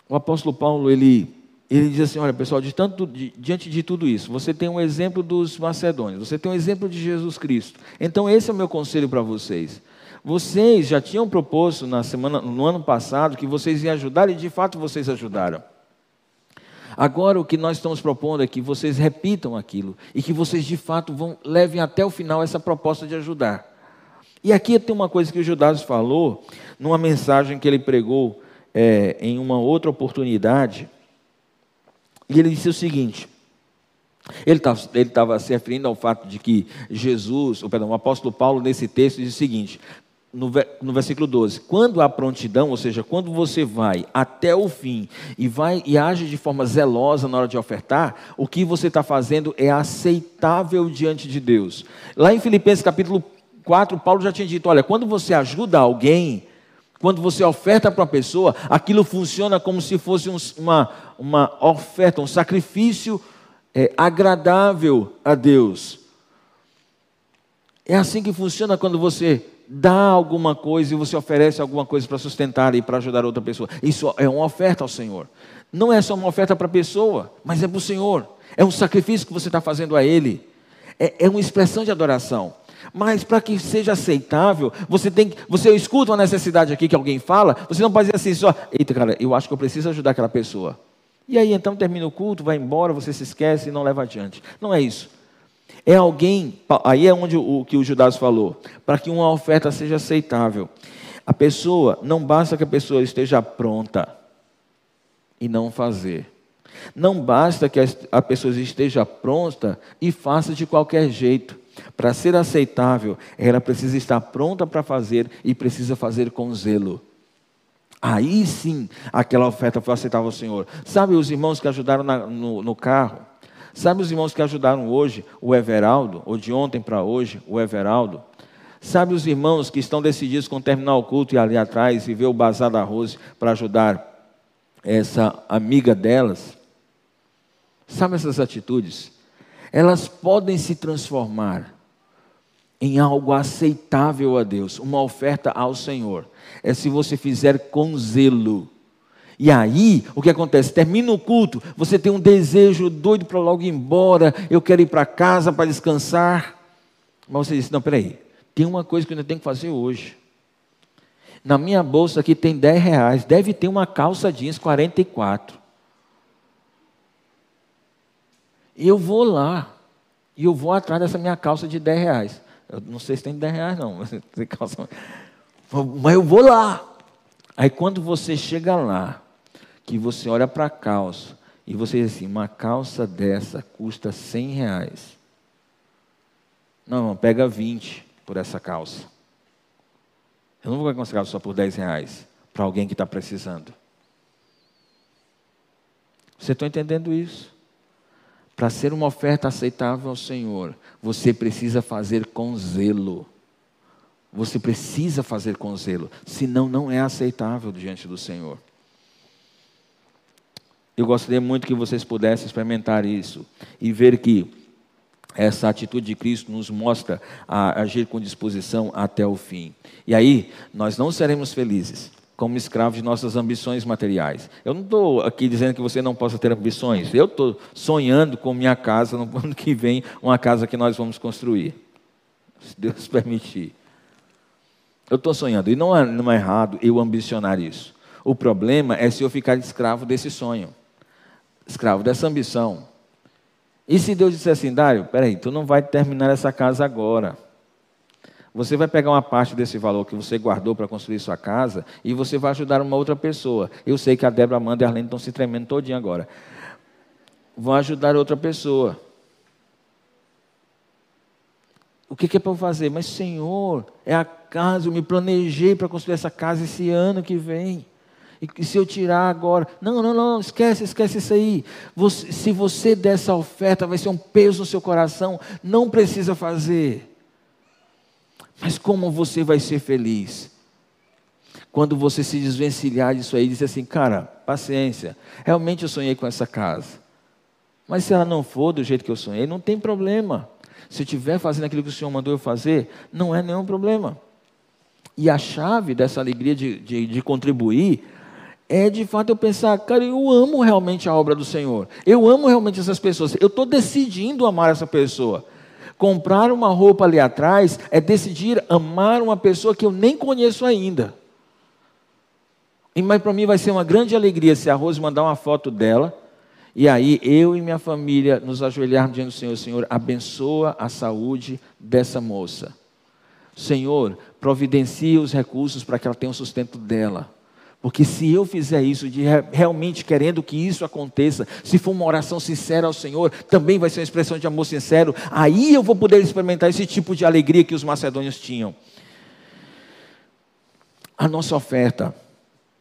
O apóstolo Paulo, ele, ele diz assim: olha, pessoal, de tanto, de, diante de tudo isso, você tem um exemplo dos macedônios, você tem um exemplo de Jesus Cristo. Então, esse é o meu conselho para vocês. Vocês já tinham proposto na semana, no ano passado que vocês iam ajudar e de fato vocês ajudaram. Agora o que nós estamos propondo é que vocês repitam aquilo e que vocês de fato vão levem até o final essa proposta de ajudar. E aqui tem uma coisa que o Judas falou numa mensagem que ele pregou é, em uma outra oportunidade. E ele disse o seguinte: ele estava se referindo ao fato de que Jesus, ou, perdão, o apóstolo Paulo, nesse texto, diz o seguinte: no, no versículo 12: quando há prontidão, ou seja, quando você vai até o fim e vai e age de forma zelosa na hora de ofertar, o que você está fazendo é aceitável diante de Deus. Lá em Filipenses capítulo 4, Paulo já tinha dito: olha, quando você ajuda alguém, quando você oferta para uma pessoa, aquilo funciona como se fosse um, uma, uma oferta, um sacrifício é, agradável a Deus. É assim que funciona quando você dá alguma coisa e você oferece alguma coisa para sustentar e para ajudar outra pessoa. Isso é uma oferta ao Senhor. Não é só uma oferta para a pessoa, mas é para o Senhor. É um sacrifício que você está fazendo a Ele. É, é uma expressão de adoração. Mas para que seja aceitável, você tem você escuta uma necessidade aqui que alguém fala, você não pode dizer assim só, eita cara, eu acho que eu preciso ajudar aquela pessoa. E aí então termina o culto, vai embora, você se esquece e não leva adiante. Não é isso. É alguém, aí é onde o que o Judas falou, para que uma oferta seja aceitável. A pessoa, não basta que a pessoa esteja pronta e não fazer. Não basta que a pessoa esteja pronta e faça de qualquer jeito. Para ser aceitável, ela precisa estar pronta para fazer e precisa fazer com zelo. Aí sim, aquela oferta foi aceitável ao Senhor. Sabe os irmãos que ajudaram na, no, no carro? Sabe os irmãos que ajudaram hoje o Everaldo, ou de ontem para hoje, o Everaldo? Sabe os irmãos que estão decididos com terminar o culto e ali atrás e ver o bazar da Rose para ajudar essa amiga delas? Sabe essas atitudes? Elas podem se transformar em algo aceitável a Deus, uma oferta ao Senhor. É se você fizer com zelo. E aí, o que acontece? Termina o culto, você tem um desejo doido para logo ir embora, eu quero ir para casa para descansar. Mas você diz: não, peraí, tem uma coisa que eu ainda tenho que fazer hoje. Na minha bolsa aqui tem 10 reais, deve ter uma calça jeans 44. E eu vou lá, e eu vou atrás dessa minha calça de 10 reais. Eu não sei se tem 10 reais, não. Mas eu vou lá. Aí quando você chega lá, que você olha para a calça, e você diz assim, uma calça dessa custa 100 reais. Não, pega 20 por essa calça. Eu não vou conseguir só por 10 reais para alguém que está precisando. Você está entendendo isso? Para ser uma oferta aceitável ao Senhor, você precisa fazer com zelo. Você precisa fazer com zelo, senão não é aceitável diante do Senhor. Eu gostaria muito que vocês pudessem experimentar isso e ver que essa atitude de Cristo nos mostra a agir com disposição até o fim. E aí, nós não seremos felizes como escravos de nossas ambições materiais. Eu não estou aqui dizendo que você não possa ter ambições. Eu estou sonhando com minha casa no ano que vem, uma casa que nós vamos construir. Se Deus permitir. Eu estou sonhando. E não é, não é errado eu ambicionar isso. O problema é se eu ficar escravo desse sonho, escravo dessa ambição. E se Deus disser assim, Dário, peraí, tu não vai terminar essa casa agora. Você vai pegar uma parte desse valor que você guardou para construir sua casa e você vai ajudar uma outra pessoa. Eu sei que a Débora, Amanda e a Arlene estão se tremendo todinho agora. Vão ajudar outra pessoa. O que, que é para eu fazer? Mas, Senhor, é a casa, eu me planejei para construir essa casa esse ano que vem. E se eu tirar agora? Não, não, não, esquece, esquece isso aí. Você, se você der essa oferta, vai ser um peso no seu coração. Não precisa fazer. Mas como você vai ser feliz? Quando você se desvencilhar disso aí e dizer assim, cara, paciência, realmente eu sonhei com essa casa. Mas se ela não for do jeito que eu sonhei, não tem problema. Se eu estiver fazendo aquilo que o Senhor mandou eu fazer, não é nenhum problema. E a chave dessa alegria de, de, de contribuir é de fato eu pensar, cara, eu amo realmente a obra do Senhor. Eu amo realmente essas pessoas. Eu estou decidindo amar essa pessoa. Comprar uma roupa ali atrás é decidir amar uma pessoa que eu nem conheço ainda. E, mas para mim vai ser uma grande alegria se a Rose mandar uma foto dela. E aí eu e minha família nos ajoelharmos diante do Senhor. Senhor, abençoa a saúde dessa moça. Senhor, providencia os recursos para que ela tenha o sustento dela. Porque se eu fizer isso, de realmente querendo que isso aconteça, se for uma oração sincera ao Senhor, também vai ser uma expressão de amor sincero, aí eu vou poder experimentar esse tipo de alegria que os macedônios tinham. A nossa oferta,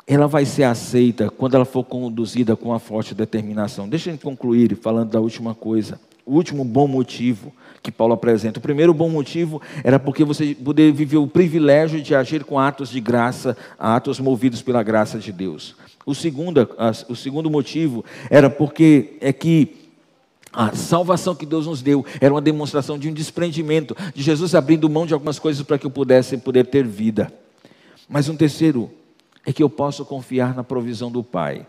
ela vai ser aceita quando ela for conduzida com uma forte determinação. Deixa eu concluir falando da última coisa, o último bom motivo que Paulo apresenta. O primeiro bom motivo era porque você poder viver o privilégio de agir com atos de graça, atos movidos pela graça de Deus. O segundo, o segundo motivo era porque é que a salvação que Deus nos deu era uma demonstração de um desprendimento, de Jesus abrindo mão de algumas coisas para que eu pudesse poder ter vida. Mas um terceiro é que eu posso confiar na provisão do Pai.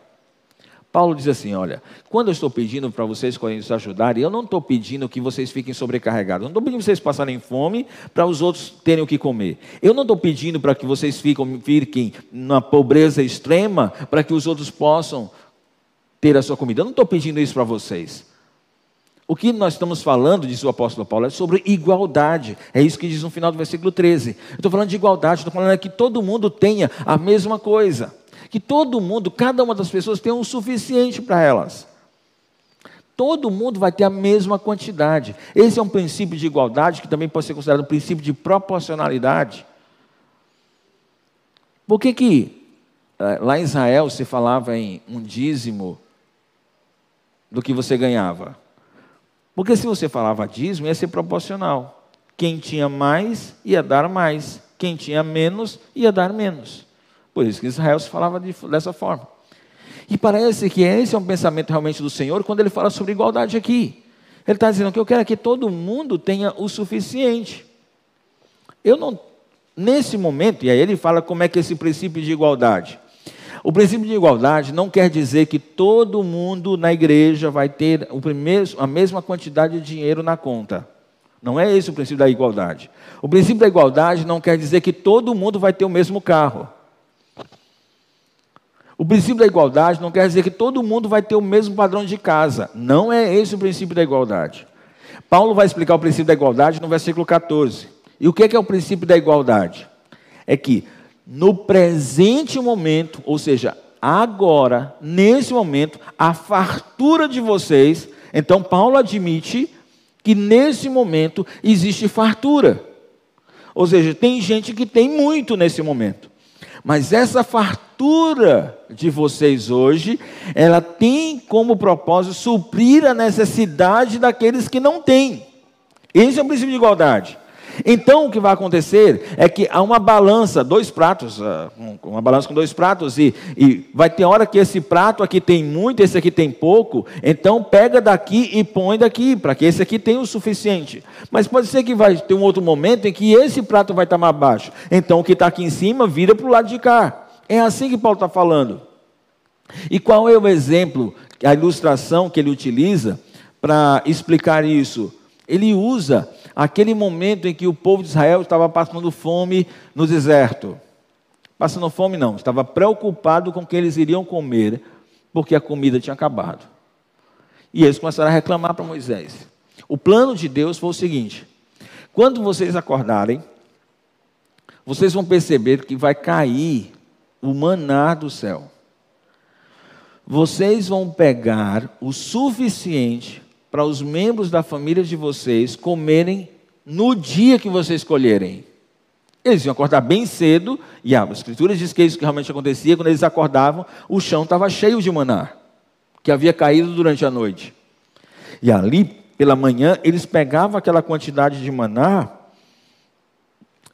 Paulo diz assim: olha, quando eu estou pedindo para vocês coríntios ajudarem, eu não estou pedindo que vocês fiquem sobrecarregados. Eu não estou pedindo que vocês passarem fome para os outros terem o que comer. Eu não estou pedindo para que vocês fiquem, fiquem na pobreza extrema para que os outros possam ter a sua comida. Eu não estou pedindo isso para vocês. O que nós estamos falando, diz o apóstolo Paulo, é sobre igualdade. É isso que diz no final do versículo 13. Eu estou falando de igualdade, estou falando que todo mundo tenha a mesma coisa que todo mundo, cada uma das pessoas tem o um suficiente para elas. Todo mundo vai ter a mesma quantidade. Esse é um princípio de igualdade que também pode ser considerado um princípio de proporcionalidade. Por que que eh, lá em Israel se falava em um dízimo do que você ganhava? Porque se você falava dízimo, ia ser proporcional. Quem tinha mais ia dar mais, quem tinha menos ia dar menos. Por isso que Israel se falava de, dessa forma. E parece que esse é um pensamento realmente do Senhor quando ele fala sobre igualdade aqui. Ele está dizendo que eu quero que todo mundo tenha o suficiente. Eu não, nesse momento, e aí ele fala como é que é esse princípio de igualdade. O princípio de igualdade não quer dizer que todo mundo na igreja vai ter o primeiro, a mesma quantidade de dinheiro na conta. Não é esse o princípio da igualdade. O princípio da igualdade não quer dizer que todo mundo vai ter o mesmo carro. O princípio da igualdade não quer dizer que todo mundo vai ter o mesmo padrão de casa. Não é esse o princípio da igualdade. Paulo vai explicar o princípio da igualdade no versículo 14. E o que é, que é o princípio da igualdade? É que no presente momento, ou seja, agora, nesse momento, a fartura de vocês, então Paulo admite que nesse momento existe fartura. Ou seja, tem gente que tem muito nesse momento. Mas essa fartura de vocês hoje, ela tem como propósito suprir a necessidade daqueles que não têm. Esse é o princípio de igualdade. Então o que vai acontecer é que há uma balança, dois pratos, ah, uma balança com dois pratos, e, e vai ter hora que esse prato aqui tem muito, esse aqui tem pouco, então pega daqui e põe daqui, para que esse aqui tenha o suficiente. Mas pode ser que vai ter um outro momento em que esse prato vai estar mais baixo. Então o que está aqui em cima vira para o lado de cá. É assim que Paulo está falando. E qual é o exemplo, a ilustração que ele utiliza para explicar isso? Ele usa aquele momento em que o povo de Israel estava passando fome no deserto. Passando fome não, estava preocupado com o que eles iriam comer, porque a comida tinha acabado. E eles começaram a reclamar para Moisés. O plano de Deus foi o seguinte: quando vocês acordarem, vocês vão perceber que vai cair o maná do céu. Vocês vão pegar o suficiente para os membros da família de vocês comerem no dia que vocês escolherem. Eles iam acordar bem cedo, e a Escritura diz que é isso que realmente acontecia, quando eles acordavam, o chão estava cheio de maná, que havia caído durante a noite. E ali, pela manhã, eles pegavam aquela quantidade de maná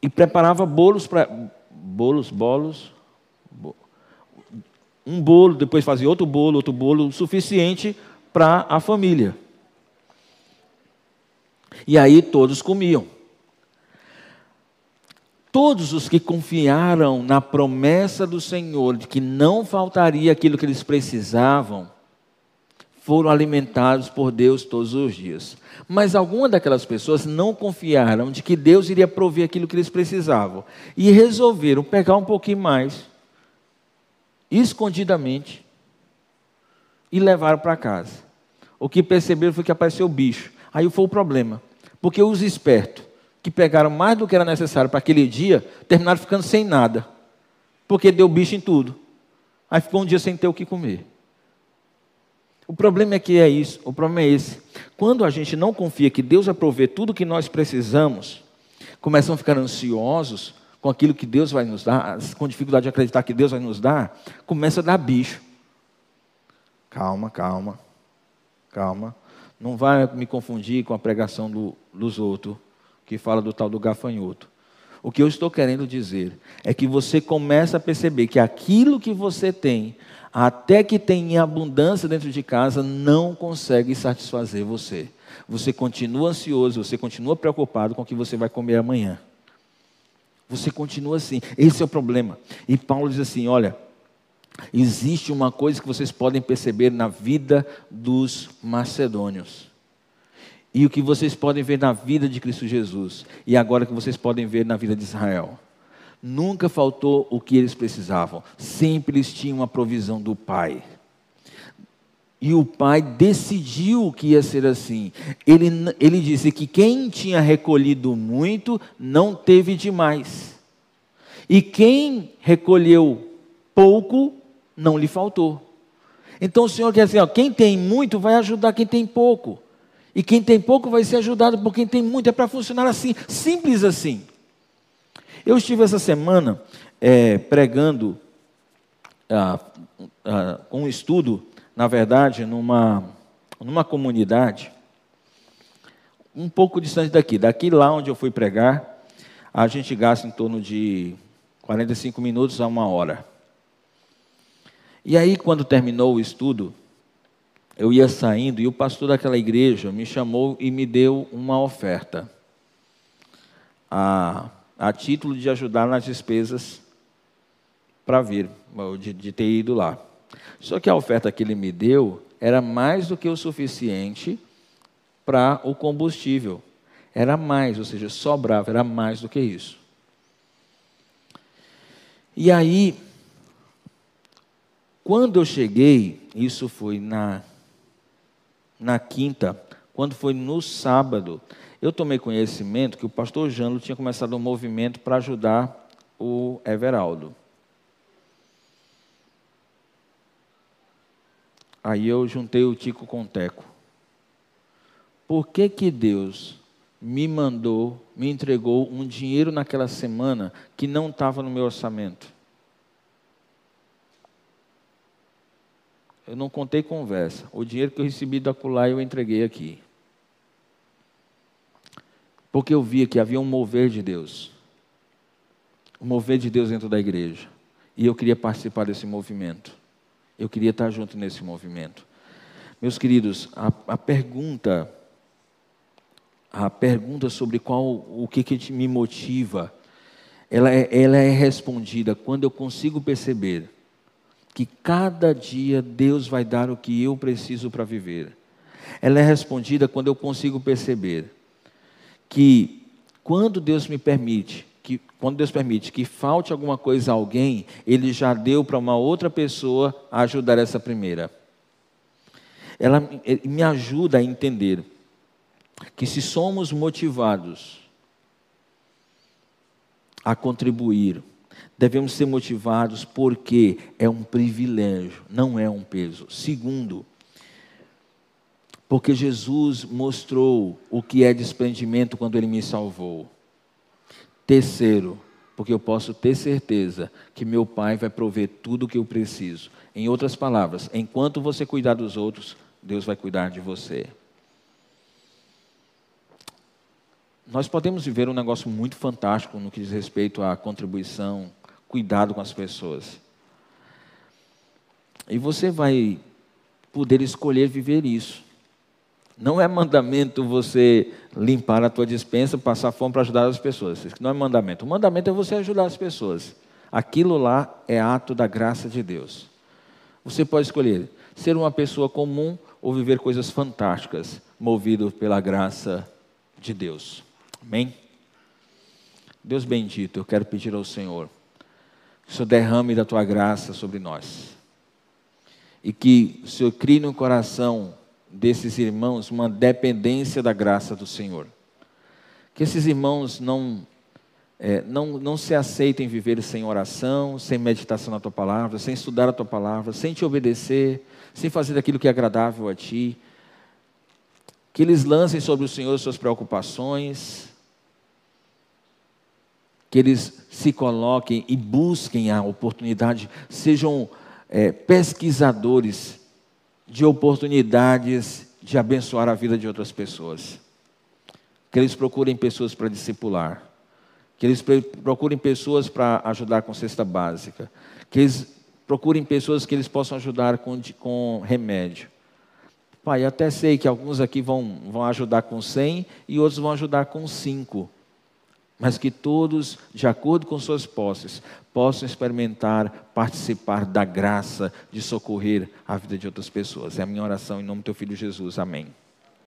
e preparavam bolos para. Bolos, bolos. Um bolo, depois fazia outro bolo, outro bolo, suficiente para a família. E aí todos comiam. Todos os que confiaram na promessa do Senhor de que não faltaria aquilo que eles precisavam, foram alimentados por Deus todos os dias. Mas algumas daquelas pessoas não confiaram de que Deus iria prover aquilo que eles precisavam e resolveram pegar um pouquinho mais, escondidamente, e levaram para casa. O que perceberam foi que apareceu o bicho. Aí foi o problema. Porque os espertos, que pegaram mais do que era necessário para aquele dia, terminaram ficando sem nada. Porque deu bicho em tudo. Aí ficou um dia sem ter o que comer. O problema é que é isso, o problema é esse. Quando a gente não confia que Deus vai prover tudo o que nós precisamos, começam a ficar ansiosos com aquilo que Deus vai nos dar, com dificuldade de acreditar que Deus vai nos dar, começa a dar bicho. Calma, calma, calma. Não vai me confundir com a pregação do, dos outros, que fala do tal do gafanhoto. O que eu estou querendo dizer é que você começa a perceber que aquilo que você tem, até que tem em abundância dentro de casa, não consegue satisfazer você. Você continua ansioso, você continua preocupado com o que você vai comer amanhã. Você continua assim. Esse é o problema. E Paulo diz assim: olha, existe uma coisa que vocês podem perceber na vida dos macedônios. E o que vocês podem ver na vida de Cristo Jesus. E agora que vocês podem ver na vida de Israel. Nunca faltou o que eles precisavam. Sempre eles tinham a provisão do Pai. E o pai decidiu que ia ser assim. Ele, ele disse que quem tinha recolhido muito não teve demais. E quem recolheu pouco não lhe faltou. Então o Senhor quer ó, quem tem muito vai ajudar quem tem pouco. E quem tem pouco vai ser ajudado por quem tem muito. É para funcionar assim, simples assim. Eu estive essa semana é, pregando ah, ah, um estudo, na verdade, numa, numa comunidade um pouco distante daqui. Daqui lá onde eu fui pregar, a gente gasta em torno de 45 minutos a uma hora. E aí, quando terminou o estudo, eu ia saindo e o pastor daquela igreja me chamou e me deu uma oferta. A, a título de ajudar nas despesas para vir, de, de ter ido lá. Só que a oferta que ele me deu era mais do que o suficiente para o combustível. Era mais, ou seja, sobrava, era mais do que isso. E aí, quando eu cheguei, isso foi na, na quinta, quando foi no sábado, eu tomei conhecimento que o pastor Jânio tinha começado um movimento para ajudar o Everaldo. Aí eu juntei o Tico com o Teco. Por que que Deus me mandou, me entregou um dinheiro naquela semana que não estava no meu orçamento? Eu não contei conversa. O dinheiro que eu recebi da Culai eu entreguei aqui. Porque eu via que havia um mover de Deus. Um mover de Deus dentro da igreja. E eu queria participar desse movimento. Eu queria estar junto nesse movimento. Meus queridos, a, a pergunta, a pergunta sobre qual, o que, que me motiva, ela é, ela é respondida quando eu consigo perceber que cada dia Deus vai dar o que eu preciso para viver. Ela é respondida quando eu consigo perceber que quando Deus me permite que quando Deus permite que falte alguma coisa a alguém, Ele já deu para uma outra pessoa ajudar essa primeira. Ela me ajuda a entender que se somos motivados a contribuir, devemos ser motivados porque é um privilégio, não é um peso. Segundo, porque Jesus mostrou o que é desprendimento quando Ele me salvou. Terceiro, porque eu posso ter certeza que meu Pai vai prover tudo o que eu preciso. Em outras palavras, enquanto você cuidar dos outros, Deus vai cuidar de você. Nós podemos viver um negócio muito fantástico no que diz respeito à contribuição, cuidado com as pessoas. E você vai poder escolher viver isso. Não é mandamento você limpar a tua dispensa, passar fome para ajudar as pessoas. Isso não é mandamento. O mandamento é você ajudar as pessoas. Aquilo lá é ato da graça de Deus. Você pode escolher ser uma pessoa comum ou viver coisas fantásticas, movido pela graça de Deus. Amém? Deus bendito, eu quero pedir ao Senhor que o Senhor derrame da tua graça sobre nós. E que o Senhor crie no coração desses irmãos uma dependência da graça do Senhor. Que esses irmãos não, é, não, não se aceitem viver sem oração, sem meditação na tua palavra, sem estudar a tua palavra, sem te obedecer, sem fazer aquilo que é agradável a ti. Que eles lancem sobre o Senhor suas preocupações, que eles se coloquem e busquem a oportunidade, sejam é, pesquisadores de oportunidades de abençoar a vida de outras pessoas. Que eles procurem pessoas para discipular. Que eles procurem pessoas para ajudar com cesta básica. Que eles procurem pessoas que eles possam ajudar com, com remédio. Pai, até sei que alguns aqui vão, vão ajudar com 100 e outros vão ajudar com 5 mas que todos, de acordo com suas posses, possam experimentar, participar da graça de socorrer a vida de outras pessoas. É a minha oração em nome do teu filho Jesus. Amém.